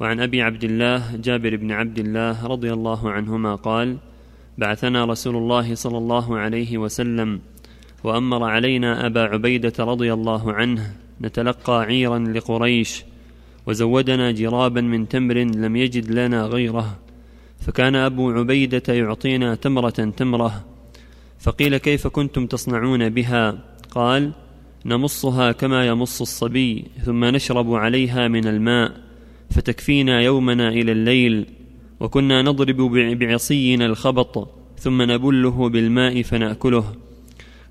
وعن أبي عبد الله جابر بن عبد الله رضي الله عنهما قال بعثنا رسول الله صلى الله عليه وسلم وأمر علينا أبا عبيدة رضي الله عنه نتلقى عيرا لقريش وزودنا جرابا من تمر لم يجد لنا غيره فكان أبو عبيدة يعطينا تمرة تمرة فقيل كيف كنتم تصنعون بها؟ قال نمصها كما يمص الصبي ثم نشرب عليها من الماء. فتكفينا يومنا إلى الليل وكنا نضرب بعصينا الخبط ثم نبله بالماء فنأكله.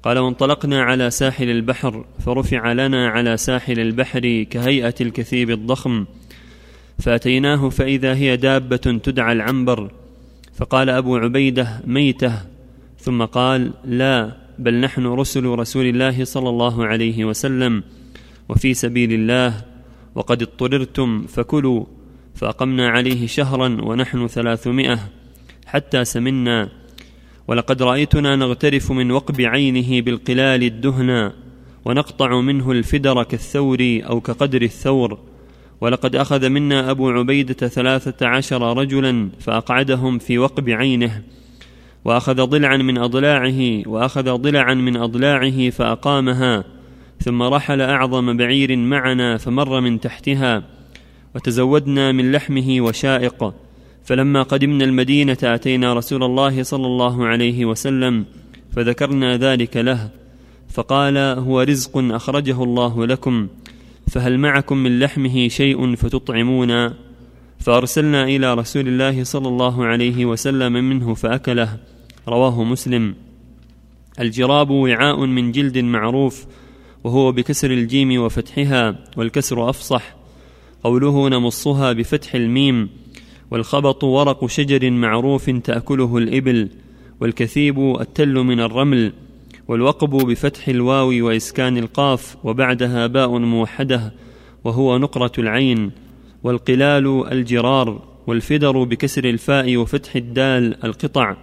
قال وانطلقنا على ساحل البحر فرفع لنا على ساحل البحر كهيئة الكثيب الضخم. فأتيناه فإذا هي دابة تدعى العنبر. فقال أبو عبيدة ميته. ثم قال لا بل نحن رسل رسول الله صلى الله عليه وسلم وفي سبيل الله. وقد اضطررتم فكلوا فأقمنا عليه شهرا ونحن ثلاثمائة حتى سمنا. ولقد رأيتنا نغترف من وقب عينه بالقلال الدهنا ونقطع منه الفدر كالثور أو كقدر الثور. ولقد أخذ منا أبو عبيدة ثلاثة عشر رجلا فأقعدهم في وقب عينه. وأخذ ضلعا من أضلاعه وأخذ ضلعا من أضلاعه فأقامها. ثم رحل أعظم بعير معنا فمر من تحتها وتزودنا من لحمه وشائق. فلما قدمنا المدينة أتينا رسول الله صلى الله عليه وسلم فذكرنا ذلك له فقال هو رزق أخرجه الله لكم فهل معكم من لحمه شيء فتطعمون فأرسلنا إلى رسول الله صلى الله عليه وسلم منه فأكله رواه مسلم. الجراب وعاء من جلد معروف وهو بكسر الجيم وفتحها والكسر أفصح. قوله نمصها بفتح الميم. والخبط ورق شجر معروف تأكله الإبل. والكثيب التل من الرمل. والوقب بفتح الواو وإسكان القاف. وبعدها باء موحدة. وهو نقرة العين. والقلال الجرار. والفدر بكسر الفاء وفتح الدال القطع.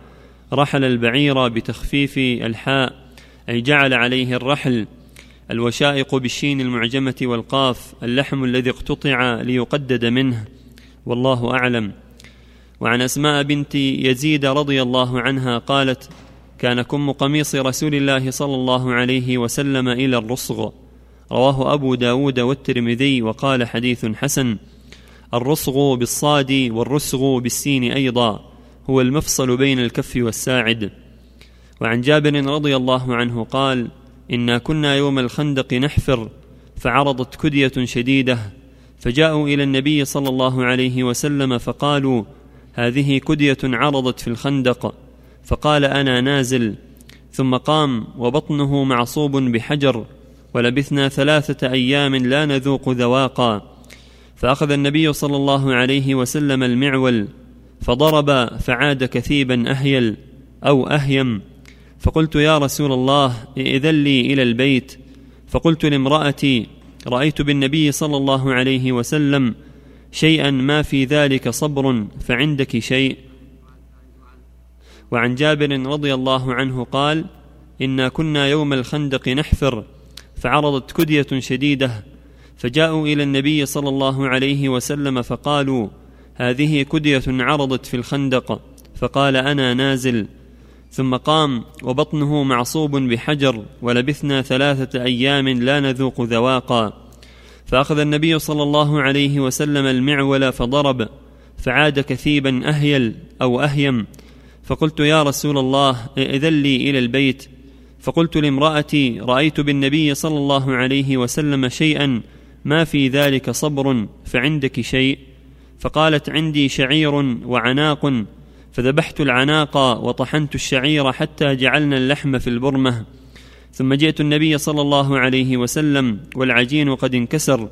رحل البعير بتخفيف الحاء. أي جعل عليه الرحل. الوشائق بالشين المعجمة والقاف اللحم الذي اقتطع ليقدد منه. والله أعلم. وعن أسماء بنت يزيد رضي الله عنها قالت كان كم قميص رسول الله صلى الله عليه وسلم إلى الرصغ رواه أبو داود والترمذي وقال حديث حسن الرصغ بالصاد والرسغ بالسين أيضا هو المفصل بين الكف والساعد. وعن جابر رضي الله عنه قال إنا كنا يوم الخندق نحفر فعرضت كدية شديدة فجاءوا إلى النبي صلى الله عليه وسلم فقالوا هذه كدية عرضت في الخندق. فقال أنا نازل. ثم قام وبطنه معصوب بحجر ولبثنا ثلاثة أيام لا نذوق ذواقا. فأخذ النبي صلى الله عليه وسلم المعول فضرب فعاد كثيبا أهيل أو أهيم. فقلت يا رسول الله ائذن لي إلى البيت. فقلت لامرأتي رأيت بالنبي صلى الله عليه وسلم شيئا ما في ذلك صبر فعندك شيء. وعن جابر رضي الله عنه قال إنا كنا يوم الخندق نحفر فعرضت كدية شديدة. فجاءوا إلى النبي صلى الله عليه وسلم فقالوا هذه كدية عرضت في الخندق. فقال أنا نازل. ثم قام وبطنه معصوب بحجر ولبثنا ثلاثة أيام لا نذوق ذواقا. فأخذ النبي صلى الله عليه وسلم المعول فضرب فعاد كثيبا أهيل أو أهيم. فقلت يا رسول الله ائذن لي إلى البيت. فقلت لامرأتي رأيت بالنبي صلى الله عليه وسلم شيئا ما في ذلك صبر فعندك شيء؟ فقالت عندي شعير وعناق. فذبحت العناق وطحنت الشعير حتى جعلنا اللحم في البرمة. ثم جئت النبي صلى الله عليه وسلم والعجين قد انكسر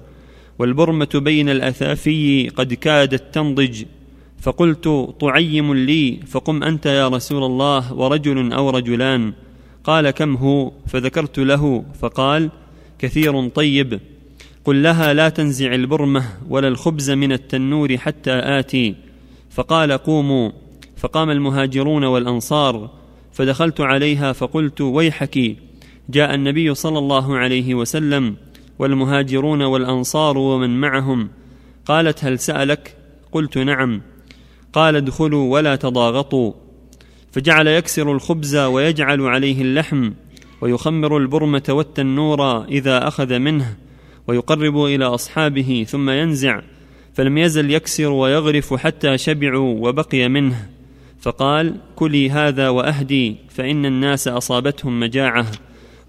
والبرمة بين الأثافي قد كادت تنضج. فقلت طعيم لي فقم أنت يا رسول الله ورجل أو رجلان. قال كم هو؟ فذكرت له فقال كثير طيب. قل لها لا تنزع البرمة ولا الخبز من التنور حتى آتي. فقال قوموا. فقام المهاجرون والأنصار فدخلت عليها فقلت ويحك جاء النبي صلى الله عليه وسلم والمهاجرون والأنصار ومن معهم قالت هل سألك؟ قلت نعم. قال ادخلوا ولا تضاغطوا. فجعل يكسر الخبز ويجعل عليه اللحم ويخمر البرمة والتنور إذا أخذ منه ويقرب إلى أصحابه ثم ينزع فلم يزل يكسر ويغرف حتى شبعوا وبقي منه. فقال كلي هذا وأهدي فإن الناس أصابتهم مجاعة.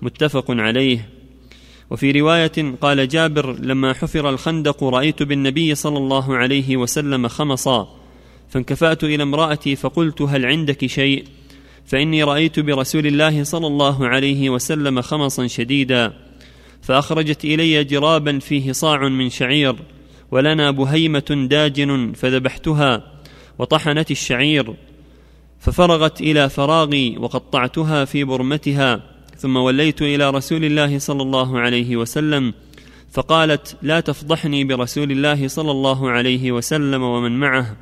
متفق عليه. وفي رواية قال جابر لما حفر الخندق رأيت بالنبي صلى الله عليه وسلم خمصا فانكفأت إلى امرأتي فقلت هل عندك شيء؟ فإني رأيت برسول الله صلى الله عليه وسلم خمصا شديدا فأخرجت إلي جرابا فيه صاع من شعير ولنا بهيمة داجن فذبحتها وطحنت الشعير. ففرغت إلى فراغي وقطعتها في برمتها ثم وليت إلى رسول الله صلى الله عليه وسلم فقالت لا تفضحني برسول الله صلى الله عليه وسلم ومن معه.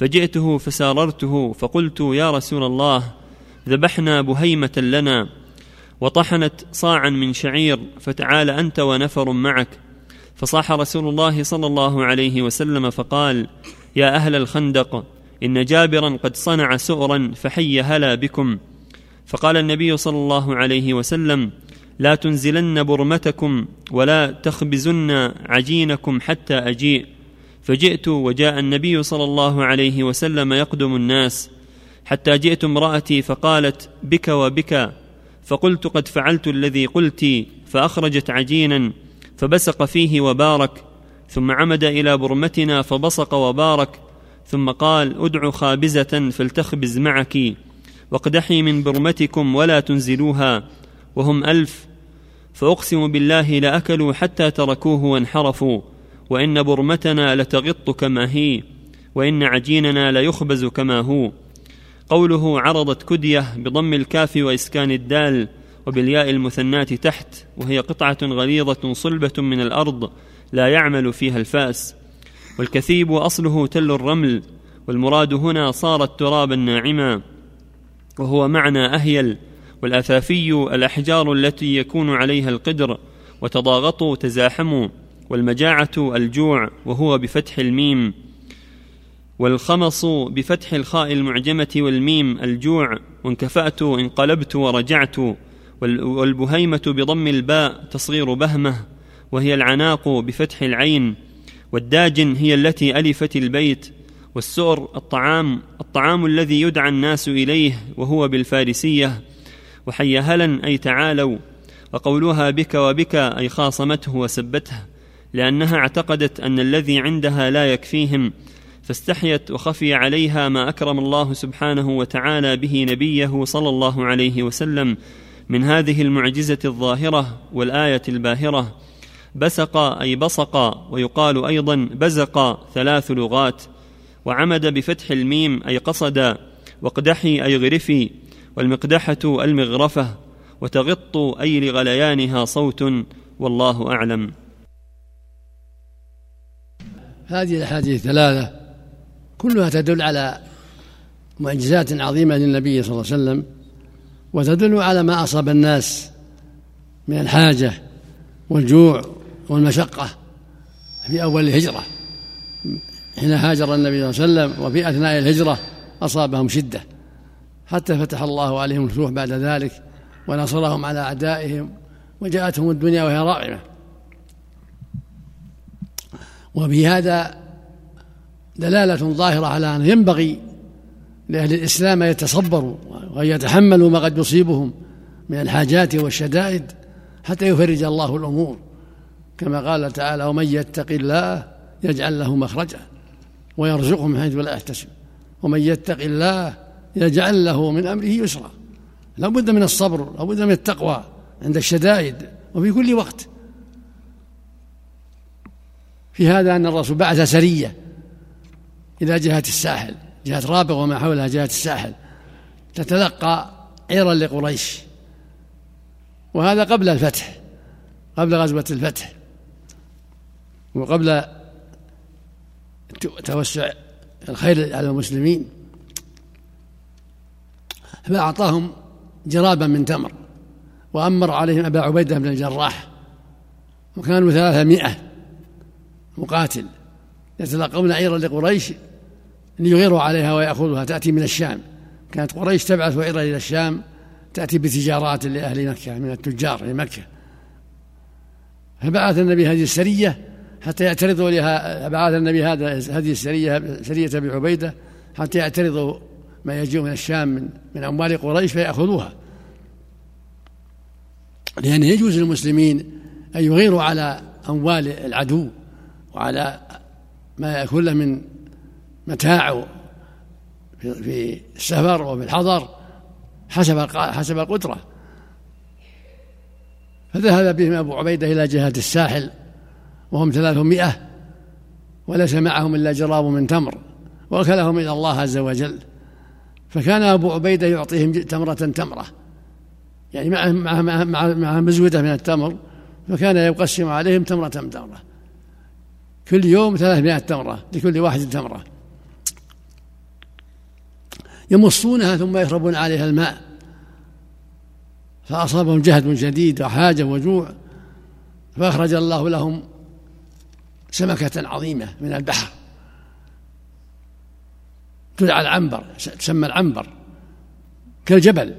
فجئته فساررته فقلت يا رسول الله ذبحنا بهيمة لنا وطحنت صاعا من شعير فتعال أنت ونفر معك. فصاح رسول الله صلى الله عليه وسلم فقال يا أهل الخندق إن جابرا قد صنع سؤرا فحي هلا بكم. فقال النبي صلى الله عليه وسلم لا تنزلن برمتكم ولا تخبزن عجينكم حتى أجيء. فجئت وجاء النبي صلى الله عليه وسلم يقدم الناس. حتى جئت امرأتي فقالت بك وبك. فقلت قد فعلت الذي قلت. فأخرجت عجينا فبسق فيه وبارك ثم عمد إلى برمتنا فبصق وبارك ثم قال أدع خابزة فلتخبز معك واقدحي من برمتكم ولا تنزلوها وهم ألف فأقسم بالله لاكلوا حتى تركوه وانحرفوا وإن برمتنا لتغط كما هي وإن عجيننا ليخبز كما هو. قوله عرضت كدية بضم الكاف وإسكان الدال وبالياء المثناة تحت وهي قطعة غليظة صلبة من الأرض لا يعمل فيها الفأس. والكثيب اصله تل الرمل والمراد هنا صارت ترابا ناعما وهو معنى أهيل والأثافي الأحجار التي يكون عليها القدر وتضاغطوا تزاحموا والمجاعة الجوع وهو بفتح الميم والخمص بفتح الخاء المعجمة والميم الجوع وانكفأت انقلبت ورجعت والبهيمة بضم الباء تصغير بهمة وهي العناق بفتح العين والداجن هي التي ألفت البيت والسؤر الطعام الطعام الذي يدعى الناس إليه وهو بالفارسية. وحيهلا أي تعالوا. وقولها بك وبك أي خاصمته وسبته. لأنها اعتقدت أن الذي عندها لا يكفيهم. فاستحيت وخفي عليها ما أكرم الله سبحانه وتعالى به نبيه صلى الله عليه وسلم من هذه المعجزة الظاهرة والآية الباهرة. بسق أي بصق ويقال أيضا بزق ثلاث لغات وعمد بفتح الميم أي قصد واقدحي أي غرفي والمقدحة المغرفة وتغط أي لغليانها صوت والله أعلم. هذه الأحاديث الثلاثة كلها تدل على معجزات عظيمة للنبي صلى الله عليه وسلم وتدل على ما أصاب الناس من الحاجة والجوع والمشقة في أول الهجرة. حين هاجر النبي صلى الله عليه وسلم وفي أثناء الهجرة أصابهم شدة. حتى فتح الله عليهم الفتوح بعد ذلك ونصرهم على أعدائهم وجاءتهم الدنيا وهي راغمة وفي هذا دلالة ظاهرة على أن ينبغي لأهل الإسلام أن يتصبروا وأن يتحملوا ما قد يصيبهم من الحاجات والشدائد حتى يفرج الله الأمور. كما قال تعالى ومن يتق الله يجعل له مخرجا ويرزقه من حيث لا يحتسب ومن يتق الله يجعل له من أمره يسرا لا بد من الصبر لا بد من التقوى عند الشدائد وفي كل وقت. في هذا أن الرسول بعث سرية إلى جهة الساحل جهة رابغ وما حولها جهة الساحل تتلقى عيرا لقريش. وهذا قبل الفتح قبل غزوة الفتح. وقبل توسع الخير على المسلمين فأعطاهم جرابا من تمر وأمر عليهم أبا عبيدة بن الجراح وكانوا ثلاثمائة مقاتل يتلقون عيرا لقريش ليغيروا عليها ويأخذها تأتي من الشام. كانت قريش تبعث عيرا إلى الشام تأتي بتجارات لأهل مكة من التجار في مكة. فبعث النبي هذه السرية حتى يعترضوا لها بعث النبي هذا هذه السرية سرية أبي عبيدة حتى يعترضوا ما يجيء من الشام من, من أموال قريش فيأخذوها. لأن يجوز للمسلمين أن يغيروا على أموال العدو وعلى ما له من متاع في السفر وفي الحضر حسب حسب القدرة. فذهب بهم أبو عبيدة إلى جهة الساحل وهم ثلاثمائة وليس معهم إلا جراب من تمر وكلهم إلى الله عز وجل. فكان أبو عبيدة يعطيهم تمرة تمرة يعني مع مع مع, مع مزودة من التمر فكان يقسم عليهم تمرة تمرة. كل يوم ثلاثمائة تمرة لكل واحد تمرة. يمصونها ثم يشربون عليها الماء فأصابهم جهد شديد وحاجة وجوع فأخرج الله لهم سمكة عظيمة من البحر. تدعى العنبر تسمى العنبر كالجبل.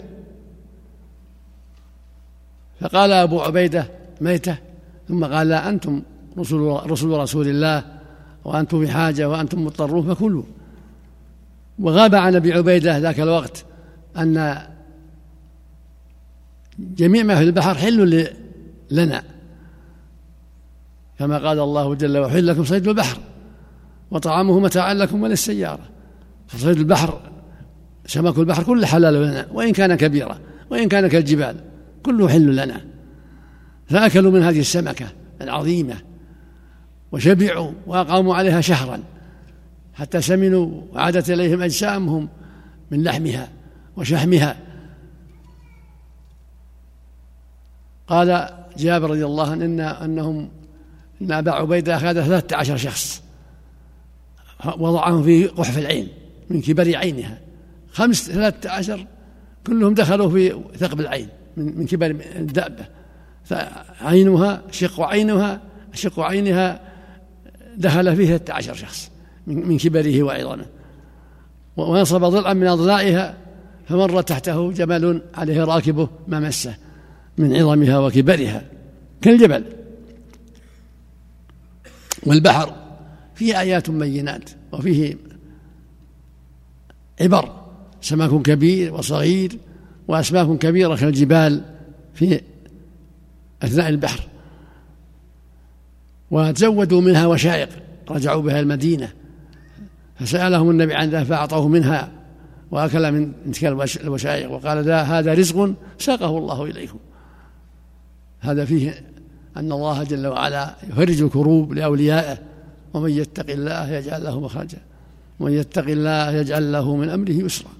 فقال أبو عبيدة ميتة ثم قال لا أنتم رسل, رسل رسول الله وأنتم بحاجة وأنتم مضطرون فكلوا. وغاب عن أبي عبيدة ذاك الوقت أن جميع ما في البحر حل لنا. كما قال الله جل وعلا لكم صيد البحر وطعامه متاعا لكم وللسيارة. فصيد البحر سمك البحر كله حلال لنا وإن كان كبيرا وإن كان كالجبال كله حل لنا. فأكلوا من هذه السمكة العظيمة وشبعوا وأقاموا عليها شهرا حتى سمنوا وعادت إليهم أجسامهم من لحمها وشحمها. قال جابر رضي الله عنه إن أنهم إن أبا عبيدة أخذ ثلاثة عشر شخص. وضعهم في قحف العين من كبر عينها. خمس ثلاثة عشر كلهم دخلوا في ثقب العين من من كبر الدابة فعينها شق عينها شق عينها دخل فيه ثلاثة عشر شخص من كبره وعظمه ونصب ضلعا من أضلاعها فمر تحته جمل عليه راكبه ما مسه من عظمها وكبرها كالجبل. والبحر فيه آيات بينات وفيه عبر سمك كبير وصغير وأسماك كبيرة كالجبال في أثناء البحر. وتزودوا منها وشائق رجعوا بها المدينة فسألهم النبي عن ذلك فأعطوه منها وأكل من تلك الوشائق وقال هذا رزق ساقه الله إليكم. هذا فيه أن الله جل وعلا يفرج الكروب لأوليائه ومن يتق الله يجعل له مخرجا ومن يتق الله يجعل له من أمره يسرا.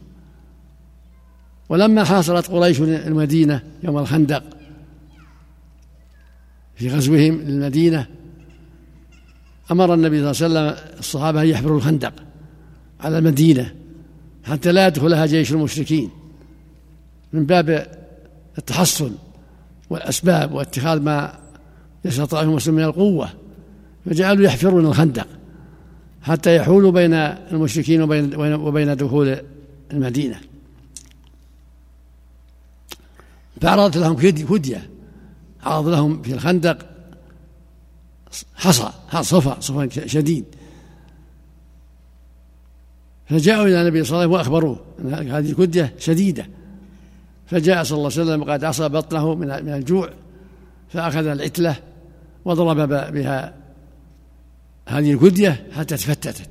ولما حاصرت قريش المدينة يوم الخندق في غزوهم للمدينة أمر النبي صلى الله عليه وسلم الصحابة أن يحفروا الخندق على المدينة حتى لا يدخلها جيش المشركين من باب التحصن والأسباب واتخاذ ما يستطيعه المسلم من القوة. فجعلوا يحفرون الخندق حتى يحولوا بين المشركين وبين وبين دخول المدينة. فعرضت لهم فدية عرض لهم في الخندق حصى صفا صفا شديد. فجاءوا إلى النبي صلى الله عليه وسلم وأخبروه أن هذه الكدية شديدة. فجاء صلى الله عليه وسلم وقد عصى بطنه من الجوع فأخذ العتلة وضرب بها هذه الكدية حتى تفتتت.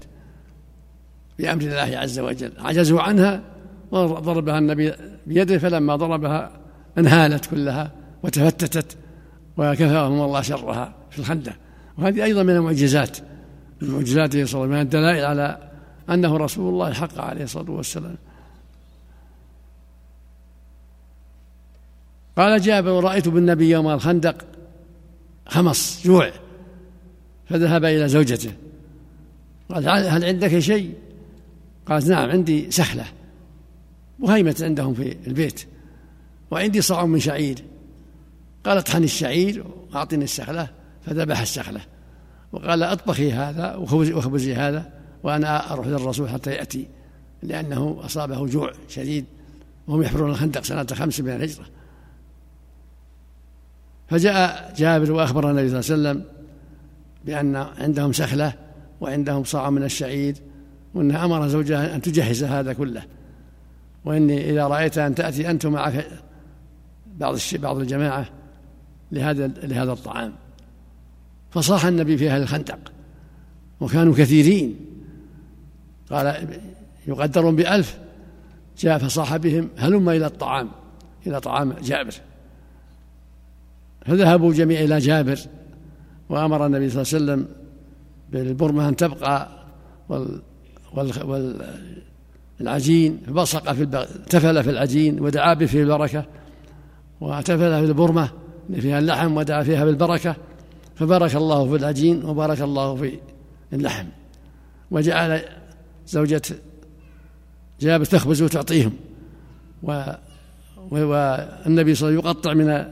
بأمر الله عز وجل. عجزوا عنها وضربها النبي بيده فلما ضربها انهالت كلها وتفتتت وكفاهم الله شرها في الخندق. وهذه أيضا من المعجزات من معجزاته صلى الله عليه وسلم من الدلائل على أنه رسول الله حق عليه الصلاة والسلام. قال جابر رأيت بالنبي يوم الخندق خمص جوع فذهب إلى زوجته. قال هل عندك شيء؟ قالت نعم عندي سخلة وهيمة عندهم في البيت وعندي صاع من شعير. قال اطحن الشعير؟ وأعطني السخلة فذبح السخلة وقال أطبخي هذا واخبزي هذا وأنا أروح للرسول حتى يأتي لأنه أصابه جوع شديد وهم يحفرون الخندق سنة خمس من الهجرة. فجاء جابر وأخبر النبي صلى الله عليه وسلم بأن عندهم سخلة وعندهم صاع من الشعير وانها أمر زوجها أن تجهز هذا كله. وإني إذا رأيت أن تأتي أنت معك بعض بعض الجماعة لهذا لهذا الطعام. فصاح النبي في أهل الخندق. وكانوا كثيرين. قال يقدرون بألف. جاء فصاح بهم هلم إلى الطعام إلى طعام جابر. فذهبوا جميعا إلى جابر وأمر النبي صلى الله عليه وسلم بالبرمة أن تبقى وال وال والعجين بصق في البغ... تفل في العجين ودعا به في البركة وتفل في البرمة اللي فيها اللحم ودعا فيها بالبركة فبارك الله في العجين وبارك الله في اللحم. وجعل زوجة جابر تخبز وتعطيهم و والنبي صلى الله عليه وسلم يقطع من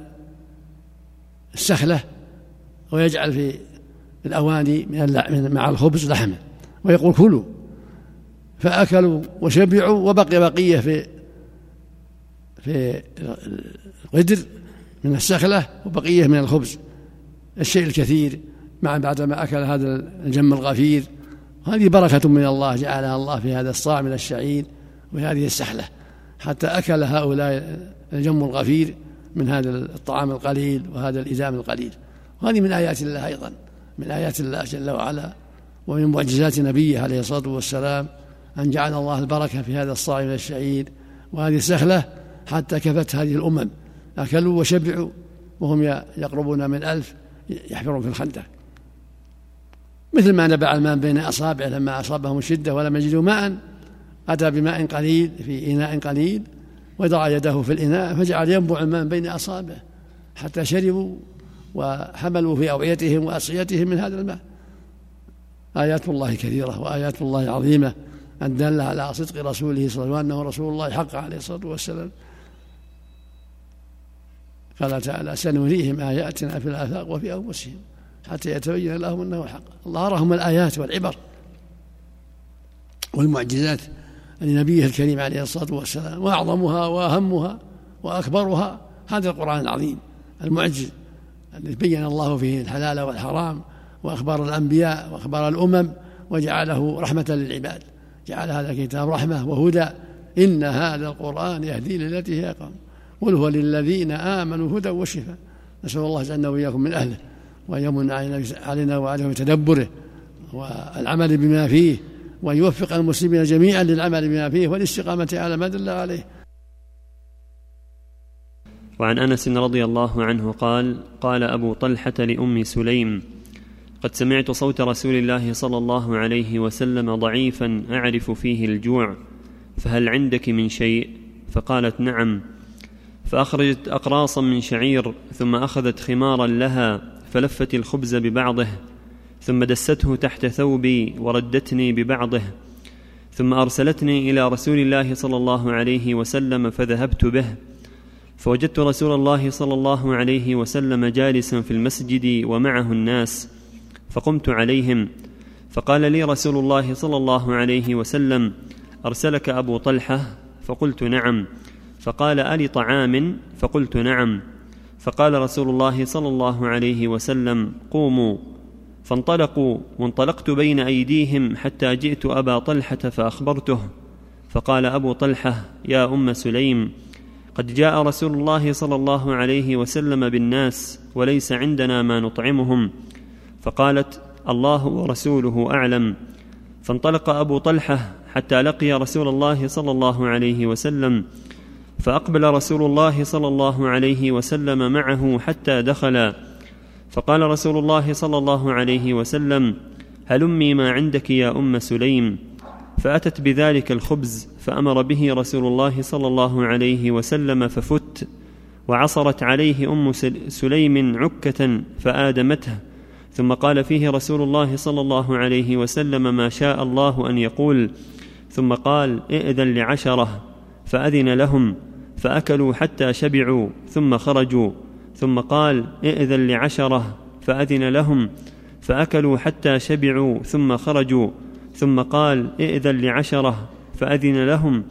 السخلة ويجعل في الأواني من مع الخبز لحمه ويقول كلوا فأكلوا وشبعوا وبقي بقية في في القدر من السخلة وبقية من الخبز. الشيء الكثير مع بعدما أكل هذا الجم الغفير هذه بركة من الله جعلها الله في هذا الصاع من الشعير وهذه السحلة حتى أكل هؤلاء الجم الغفير من هذا الطعام القليل وهذا الإزام القليل. وهذه من آيات الله أيضا. من آيات الله جل وعلا. ومن معجزات نبيه عليه الصلاة والسلام أن جعل الله البركة في هذا الصاع من الشعير. وهذه السخلة حتى كفت هذه الأمم. أكلوا وشبعوا وهم يقربون من ألف يحفرون في الخندق. مثل ما نبع الماء بين أصابعه لما أصابهم الشدة ولم يجدوا ماء أتى بماء قليل في إناء قليل وضع يده في الإناء فجعل ينبع الماء بين أصابعه حتى شربوا وحملوا في أوعيتهم وأصيتهم من هذا الماء. آيات الله كثيرة وآيات الله عظيمة الدالة على صدق رسوله صلى الله عليه وسلم وأنه رسول الله حق عليه الصلاة والسلام. قال تعالى سنريهم آياتنا في الآفاق وفي أنفسهم حتى يتبين لهم أنه الحق. الله أراهم الآيات والعبر والمعجزات. لنبيه الكريم عليه الصلاة والسلام وأعظمها وأهمها وأكبرها هذا القرآن العظيم المعجز الذي بين الله فيه الحلال والحرام وأخبار الأنبياء وأخبار الأمم وجعله رحمة للعباد جعل هذا الكتاب رحمة وهدى إن هذا القرآن يهدي للتي هي أقوم قل هو للذين آمنوا هدى وشفاء نسأل الله جعلنا وإياكم من أهله وأن يمن علينا وعليهم بتدبره والعمل بما فيه وأن يوفق المسلمين جميعا للعمل بما فيه والاستقامة على ما دل عليه. وعن أنس رضي الله عنه قال قال أبو طلحة لأم سليم قد سمعت صوت رسول الله صلى الله عليه وسلم ضعيفا أعرف فيه الجوع فهل عندك من شيء؟ فقالت نعم. فأخرجت اقراصا من شعير ثم أخذت خمارا لها فلفت الخبز ببعضه ثم دسته تحت ثوبي وردتني ببعضه ثم أرسلتني إلى رسول الله صلى الله عليه وسلم فذهبت به. فوجدت رسول الله صلى الله عليه وسلم جالسا في المسجد ومعه الناس فقمت عليهم. فقال لي رسول الله صلى الله عليه وسلم أرسلك أبو طلحة؟ فقلت نعم. فقال ألي طعام؟ فقلت نعم. فقال رسول الله صلى الله عليه وسلم قوموا. فانطلقوا وانطلقت بين أيديهم حتى جئت أبا طلحة فأخبرته. فقال أبو طلحة يا أم سليم قد جاء رسول الله صلى الله عليه وسلم بالناس وليس عندنا ما نطعمهم. فقالت الله ورسوله أعلم. فانطلق أبو طلحة حتى لقي رسول الله صلى الله عليه وسلم. فأقبل رسول الله صلى الله عليه وسلم معه حتى دخلا. فقال رسول الله صلى الله عليه وسلم هلمي ما عندك يا أم سليم؟ فأتت بذلك الخبز فأمر به رسول الله صلى الله عليه وسلم ففت وعصرت عليه أم سليم عكة فآدمته ثم قال فيه رسول الله صلى الله عليه وسلم ما شاء الله أن يقول ثم قال ائذن لعشرة. فأذن لهم فأكلوا حتى شبعوا ثم خرجوا. ثم قال ائذن لعشرة. فأذن لهم فأكلوا حتى شبعوا ثم خرجوا. ثم قال ائذن لعشرة. فأذن لهم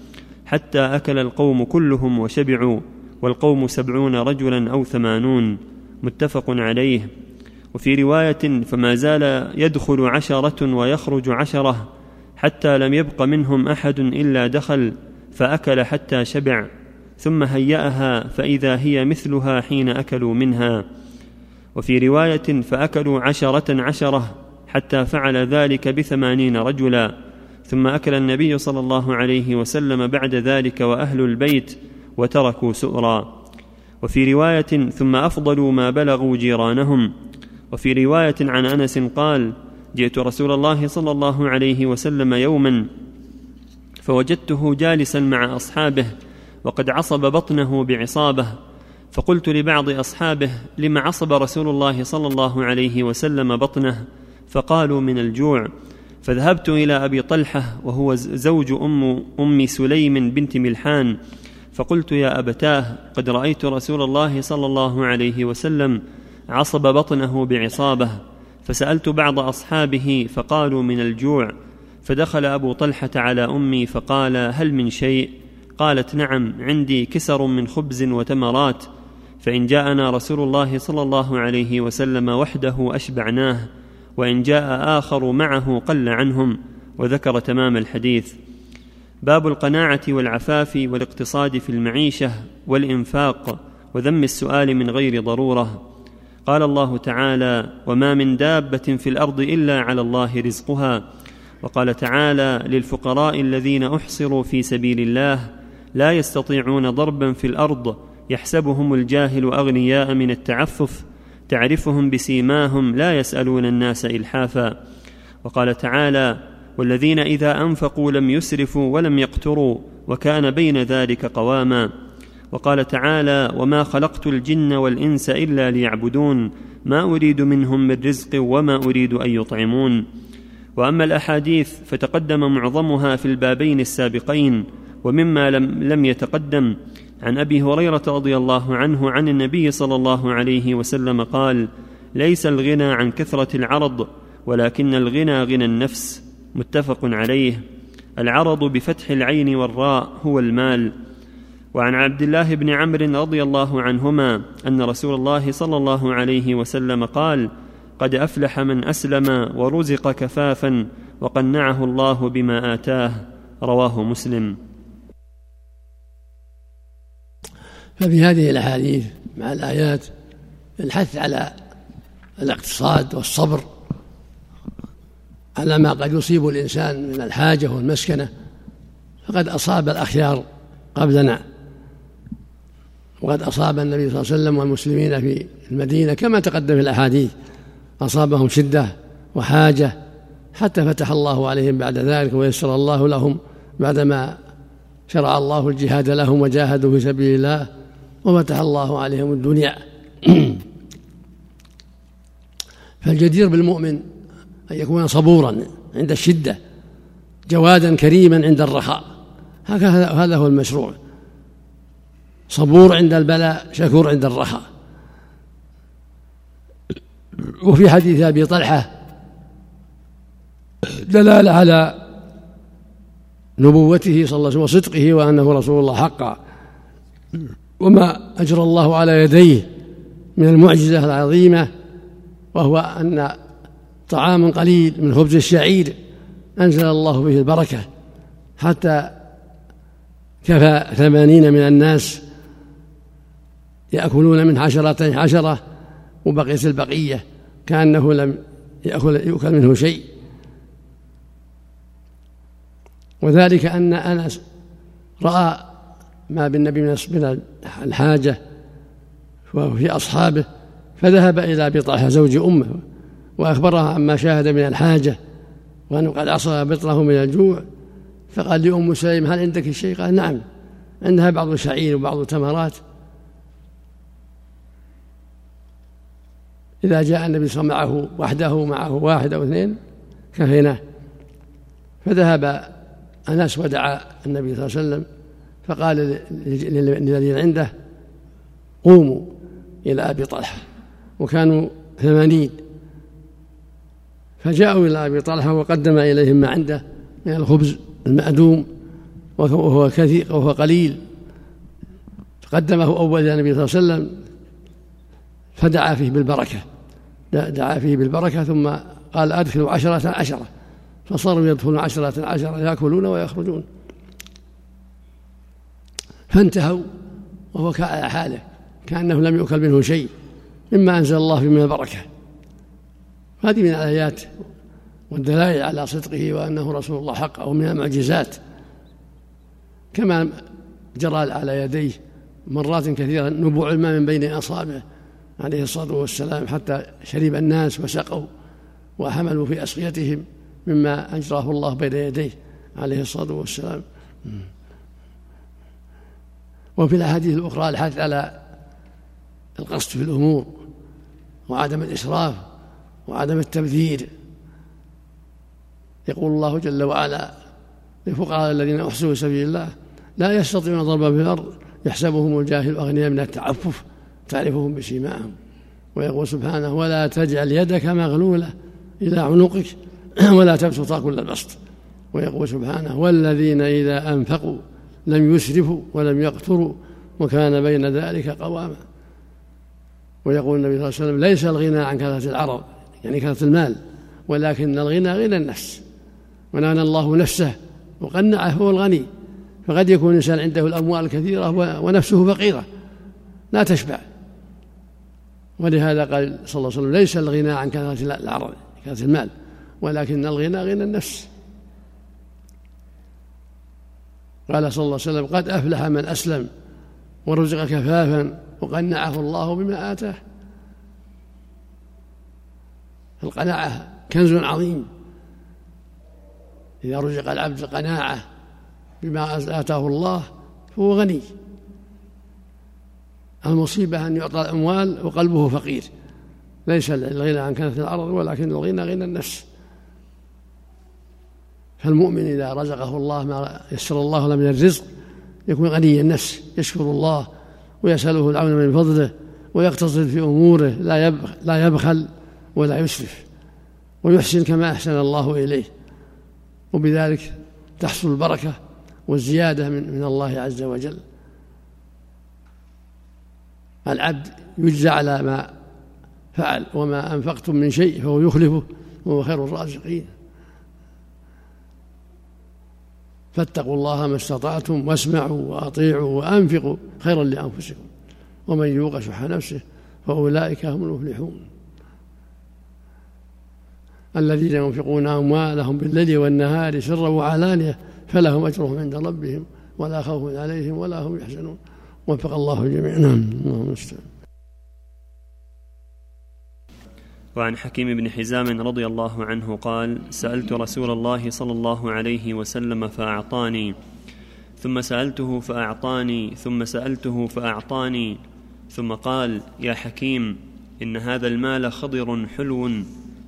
حتى أكل القوم كلهم وشبعوا. والقوم سبعون رجلا أو ثمانون. متفق عليه. وفي رواية فما زال يدخل عشرة ويخرج عشرة حتى لم يبق منهم أحد إلا دخل فأكل حتى شبع. ثم هيأها فإذا هي مثلها حين أكلوا منها. وفي رواية فأكلوا عشرة عشرة حتى فعل ذلك بثمانين رجلا. ثم أكل النبي صلى الله عليه وسلم بعد ذلك وأهل البيت وتركوا سؤرا. وفي رواية ثم أفضلوا ما بلغوا جيرانهم. وفي رواية عن أنس قال جئت رسول الله صلى الله عليه وسلم يوما فوجدته جالسا مع أصحابه وقد عصب بطنه بعصابه. فقلت لبعض أصحابه لم عصب رسول الله صلى الله عليه وسلم بطنه؟ فقالوا من الجوع. فذهبت إلى أبي طلحة وهو زوج ام أم سليم بنت ملحان. فقلت يا أبتاه قد رأيت رسول الله صلى الله عليه وسلم عصب بطنه بعصابه. فسألت بعض أصحابه فقالوا من الجوع. فدخل أبو طلحة على أمي فقال هل من شيء؟ قالت نعم عندي كسر من خبز وتمرات فإن جاءنا رسول الله صلى الله عليه وسلم وحده أشبعناه وإن جاء آخر معه قل عنهم وذكر تمام الحديث. باب القناعة والعفاف والاقتصاد في المعيشة والإنفاق وذم السؤال من غير ضرورة. قال الله تعالى وما من دابة في الأرض إلا على الله رزقها وقال تعالى للفقراء الذين أحصروا في سبيل الله لا يستطيعون ضربا في الأرض يحسبهم الجاهل أغنياء من التعفف تعرفهم بسيماهم لا يسألون الناس إلحافا. وقال تعالى والذين إذا أنفقوا لم يسرفوا ولم يقتروا وكان بين ذلك قواما. وقال تعالى وما خلقت الجن والإنس إلا ليعبدون ما أريد منهم من رزق وما أريد أن يطعمون. وأما الأحاديث فتقدم معظمها في البابين السابقين ومما لم, لم يتقدم عن أبي هريرة رضي الله عنه عن النبي صلى الله عليه وسلم قال ليس الغنى عن كثرة العرض ولكن الغنى غنى النفس. متفق عليه. العرض بفتح العين والراء هو المال. وعن عبد الله بن عمرو رضي الله عنهما أن رسول الله صلى الله عليه وسلم قال قد أفلح من أسلم ورزق كفافا وقنعه الله بما آتاه. رواه مسلم. ففي هذه الأحاديث مع الآيات الحث على الاقتصاد والصبر على ما قد يصيب الإنسان من الحاجة والمسكنة فقد أصاب الأخيار قبلنا. وقد أصاب النبي صلى الله عليه وسلم والمسلمين في المدينة كما تقدم في الأحاديث. أصابهم شدة وحاجة حتى فتح الله عليهم بعد ذلك ويسر الله لهم بعدما شرع الله الجهاد لهم وجاهدوا في سبيل الله. وفتح الله عليهم الدنيا. فالجدير بالمؤمن أن يكون صبورا عند الشدة جوادا كريما عند الرخاء. هكذا هذا هو المشروع. صبور عند البلاء شكور عند الرخاء. وفي حديث أبي طلحة دلالة على نبوته صلى الله عليه وسلم وصدقه وأنه رسول الله حقا. وما اجرى الله على يديه من المعجزة العظيمة وهو أن طعام قليل من خبز الشعير أنزل الله به البركة حتى كفى ثمانين من الناس يأكلون من عشرة عشرة وبقيت البقية كأنه لم يأكل يؤكل منه شيء. وذلك أن أنس رأى ما بالنبي من الحاجة وفي أصحابه فذهب إلى أبي طلحة زوج أمه وأخبرها عما شاهد من الحاجة وأنه قد عصى بطنه من الجوع فقال لأم سليم هل عندك شيء؟ قال نعم عندها بعض الشعير وبعض التمرات إذا جاء النبي صلى الله عليه وسلم معه وحده معه واحد أو اثنين كفيناه فذهب أنس ودعا النبي صلى الله عليه وسلم فقال للذين عنده قوموا إلى أبي طلحة. وكانوا ثمانين. فجاءوا إلى أبي طلحة وقدم إليهم ما عنده من الخبز المأدوم وهو كثير وهو قليل. فقدمه أول النبي صلى الله عليه وسلم فدعا فيه بالبركة. دعا فيه بالبركة ثم قال أدخلوا عشرة عشرة. فصاروا يدخلون عشرة عشرة يأكلون ويخرجون. فانتهوا وهو على حاله كأنه لم يؤكل منه شيء مما أنزل الله من البركة. هذه من الآيات والدلائل على صدقه وأنه رسول الله حق أو من المعجزات. كما جرى على يديه مرات كثيرة نبوع الماء من بين أصابعه عليه الصلاة والسلام حتى شرب الناس وسقوا وحملوا في أسقيتهم مما أجراه الله بين يديه عليه الصلاة والسلام. وفي الأحاديث الأخرى الحث على القصد في الأمور وعدم الإسراف وعدم التبذير. يقول الله جل وعلا للفقراء الذين أحسنوا سبيل الله لا يستطيعون ضربا في الأرض يحسبهم الجاهل أغنياء من التعفف تعرفهم بسيماهم. ويقول سبحانه ولا تجعل يدك مغلولة إلى عنقك ولا تبسط كل البسط. ويقول سبحانه والذين إذا أنفقوا لم يسرفوا ولم يقتروا وكان بين ذلك قواما. ويقول النبي صلى الله عليه وسلم ليس الغنى عن كثرة العرض يعني كثرة المال ولكن الغنى غنى النفس. ونعنى الله نفسه وقنعه هو الغني. فقد يكون الإنسان عنده الأموال الكثيرة ونفسه فقيرة. لا تشبع. ولهذا قال صلى الله عليه وسلم ليس الغنى عن كثرة العرض كثرة المال ولكن الغنى غنى النفس. قال صلى الله عليه وسلم قد أفلح من أسلم ورزق كفافا وقنعه الله بما آتاه. القناعة كنز عظيم. إذا رزق العبد القناعة بما آتاه الله فهو غني. المصيبة أن يعطى الأموال وقلبه فقير. ليس الغنى عن كنف الأرض ولكن الغنى غنى النفس. فالمؤمن إذا رزقه الله ما يسر الله له من الرزق يكون غني النفس يشكر الله ويسأله العون من فضله ويقتصد في أموره لا لا يبخل ولا يسرف ويحسن كما أحسن الله إليه. وبذلك تحصل البركة والزيادة من, من الله عز وجل. العبد يجزى على ما فعل وما أنفقتم من شيء فهو يخلفه وهو خير الرازقين. فاتقوا الله ما استطعتم واسمعوا وأطيعوا وأنفقوا خيرا لأنفسكم. ومن يوق شح نفسه فأولئك هم المفلحون. الذين ينفقون أموالهم بالليل والنهار سرا وعلانية فلهم أجرهم عند ربهم ولا خوف عليهم ولا هم يحزنون. وفق الله جميعا. اللهم المستعان وعن حكيم بن حزام رضي الله عنه قال سألت رسول الله صلى الله عليه وسلم فأعطاني ثم سألته فأعطاني ثم سألته فأعطاني ثم قال يا حكيم إن هذا المال خضر حلو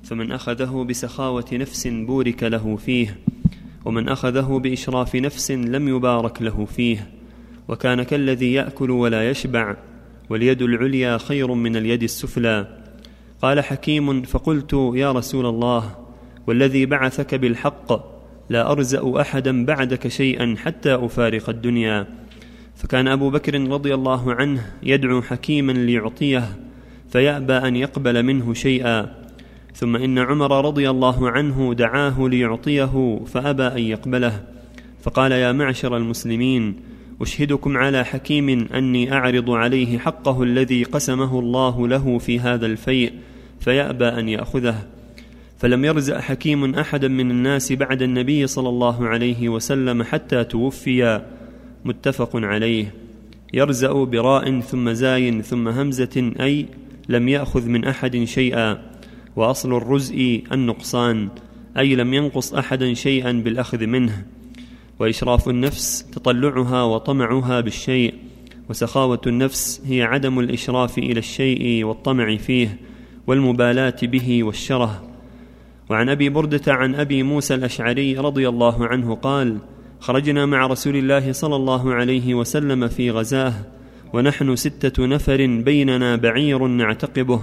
فمن أخذه بسخاوة نفس بورك له فيه ومن أخذه بإشراف نفس لم يبارك له فيه وكان كالذي يأكل ولا يشبع واليد العليا خير من اليد السفلى. قال حكيم فقلت يا رسول الله والذي بعثك بالحق لا أرزأ أحدا بعدك شيئا حتى أفارق الدنيا. فكان أبو بكر رضي الله عنه يدعو حكيما ليعطيه فيأبى أن يقبل منه شيئا. ثم إن عمر رضي الله عنه دعاه ليعطيه فأبى أن يقبله. فقال يا معشر المسلمين أشهدكم على حكيم أني أعرض عليه حقه الذي قسمه الله له في هذا الفيء فيأبى أن يأخذه. فلم يرزق حكيم أحدا من الناس بعد النبي صلى الله عليه وسلم حتى توفي. متفق عليه. يرزأ براء ثم زاي ثم همزة أي لم يأخذ من أحد شيئا. وأصل الرزء النقصان أي لم ينقص أحدا شيئا بالأخذ منه. وإشراف النفس تطلعها وطمعها بالشيء. وسخاوة النفس هي عدم الإشراف إلى الشيء والطمع فيه. والمبالاة به والشره. وعن أبي بردة عن أبي موسى الأشعري رضي الله عنه قال خرجنا مع رسول الله صلى الله عليه وسلم في غزاة ونحن ستة نفر بيننا بعير نعتقبه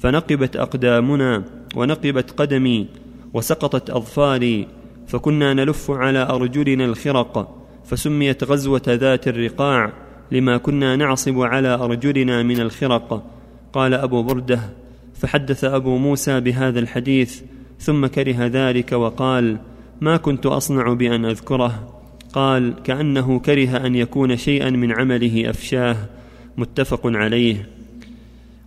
فنقبت أقدامنا ونقبت قدمي وسقطت أظفاري فكنا نلف على أرجلنا الخرق فسميت غزوة ذات الرقاع لما كنا نعصب على أرجلنا من الخرق. قال أبو بردة فحدث أبو موسى بهذا الحديث ثم كره ذلك وقال ما كنت أصنع بأن أذكره؟ قال كأنه كره أن يكون شيئا من عمله أفشاه. متفق عليه.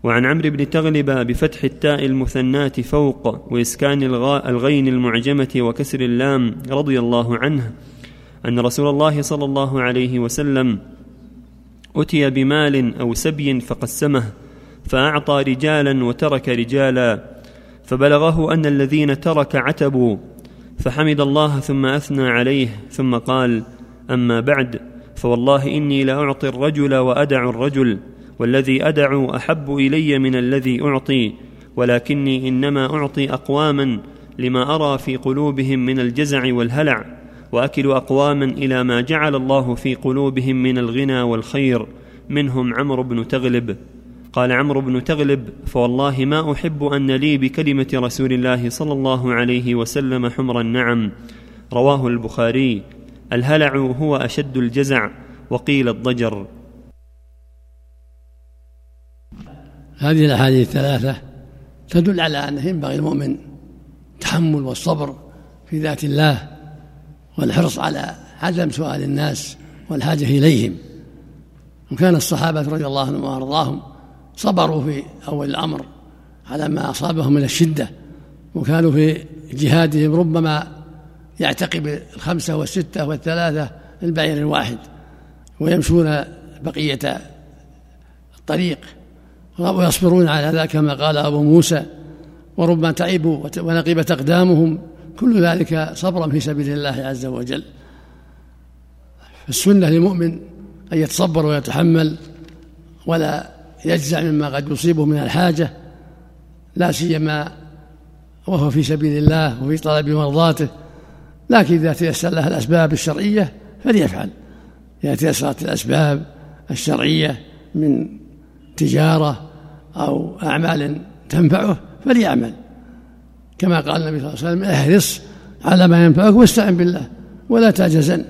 وعن عمرو بن تغلب بفتح التاء المثنات فوق وإسكان الغين المعجمة وكسر اللام رضي الله عنه أن رسول الله صلى الله عليه وسلم أتي بمال أو سبي فقسمه فأعطى رجالا وترك رجالا فبلغه أن الذين ترك عتبوا فحمد الله ثم أثنى عليه ثم قال أما بعد فوالله إني لأعطي الرجل وأدع الرجل والذي أدع أحب إلي من الذي أعطي ولكني إنما أعطي أقواما لما أرى في قلوبهم من الجزع والهلع وأكل أقواما إلى ما جعل الله في قلوبهم من الغنى والخير منهم عمرو بن تغلب. قال عمرو بن تغلب فوالله ما أحب أن لي بكلمة رسول الله صلى الله عليه وسلم حمر النعم رواه البخاري. الهلع هو أشد الجزع وقيل الضجر. هذه الأحاديث الثلاثة تدل على أنه ينبغي المؤمن التحمل والصبر في ذات الله والحرص على عدم سؤال الناس والحاجة إليهم. وكان الصحابة رضي الله عنهم وأرضاهم صبروا في أول الأمر. على ما أصابهم من الشدة. وكانوا في جهادهم ربما يعتقب الخمسة والستة والثلاثة البعير الواحد ويمشون بقية الطريق. ويصبرون على ذلك كما قال أبو موسى وربما تعبوا ونقبت أقدامهم كل ذلك صبرا في سبيل الله عز وجل. السنة للمؤمن أن يتصبر ويتحمل ولا يجزع مما قد يصيبه من الحاجة لا سيما وهو في سبيل الله وفي طلب مرضاته لكن إذا تيسر له الأسباب الشرعية فليفعل. إذا تيسرت الأسباب الشرعية من تجارة أو أعمال تنفعه فليعمل. كما قال النبي صلى الله عليه وسلم احرص على ما ينفعك واستعن بالله ولا تعجزن.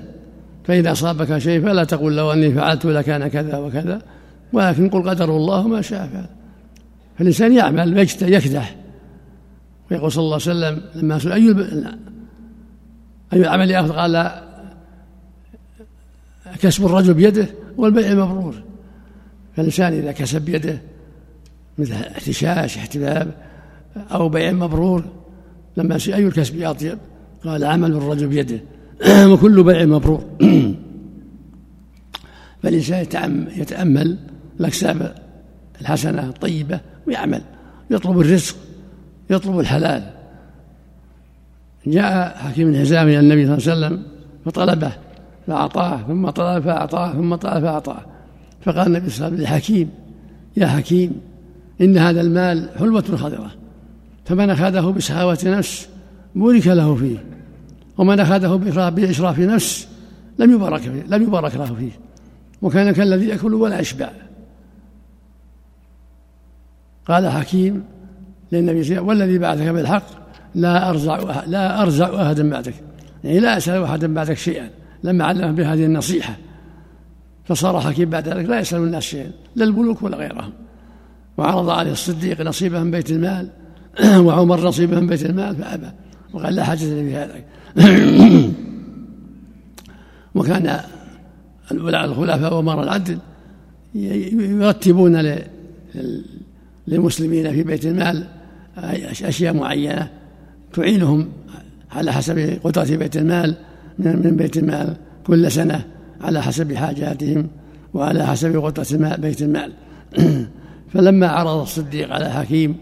فإذا أصابك شيء فلا تقول لو أني فعلت لكان كذا وكذا. ولكن قل قدر الله ما شاء فعل. فالإنسان يعمل يكدح ويقول صلى الله عليه وسلم لما سئل أي أي العمل أفضل قال كسب الرجل بيده والبيع مبرور. فالإنسان إذا كسب بيده مثل احتشاش احتباب أو بيع مبرور لما سئل أي الكسب أطيب قال عمل الرجل بيده. وكل بيع مبرور. فالإنسان يتأمل الأكساب الحسنة الطيبة ويعمل يطلب الرزق يطلب الحلال. جاء حكيم بن حزام إلى النبي صلى الله عليه وسلم فطلبه فأعطاه ثم طلب فأعطاه ثم طلب فأعطاه. فقال النبي صلى الله عليه وسلم لحكيم يا حكيم إن هذا المال حلوة خضرة فمن أخذه بسخاوة نفس بورك له فيه ومن أخذه بإشراف نفس لم يبارك فيه لم يبارك له فيه وكان كالذي يأكل ولا يشبع. قال حكيم للنبي صلى والذي بعثك بالحق لا أرزع لا أرزع أحدا بعدك. يعني لا أسأل أحدا بعدك شيئا لما علمه بهذه النصيحة. فصار حكيم بعد ذلك لا يسأل الناس شيئا لا الملوك ولا غيرهم. وعرض عليه الصديق نصيبه من بيت المال وعمر نصيبه من بيت المال فأبى. وقال لا حاجة لي في هذا. وكان الخلفاء ومر العدل يرتبون للمسلمين في بيت المال أشياء معينة تعينهم على حسب قدرة بيت المال من بيت المال كل سنة على حسب حاجاتهم وعلى حسب قدرة بيت المال. فلما عرض الصديق على حكيم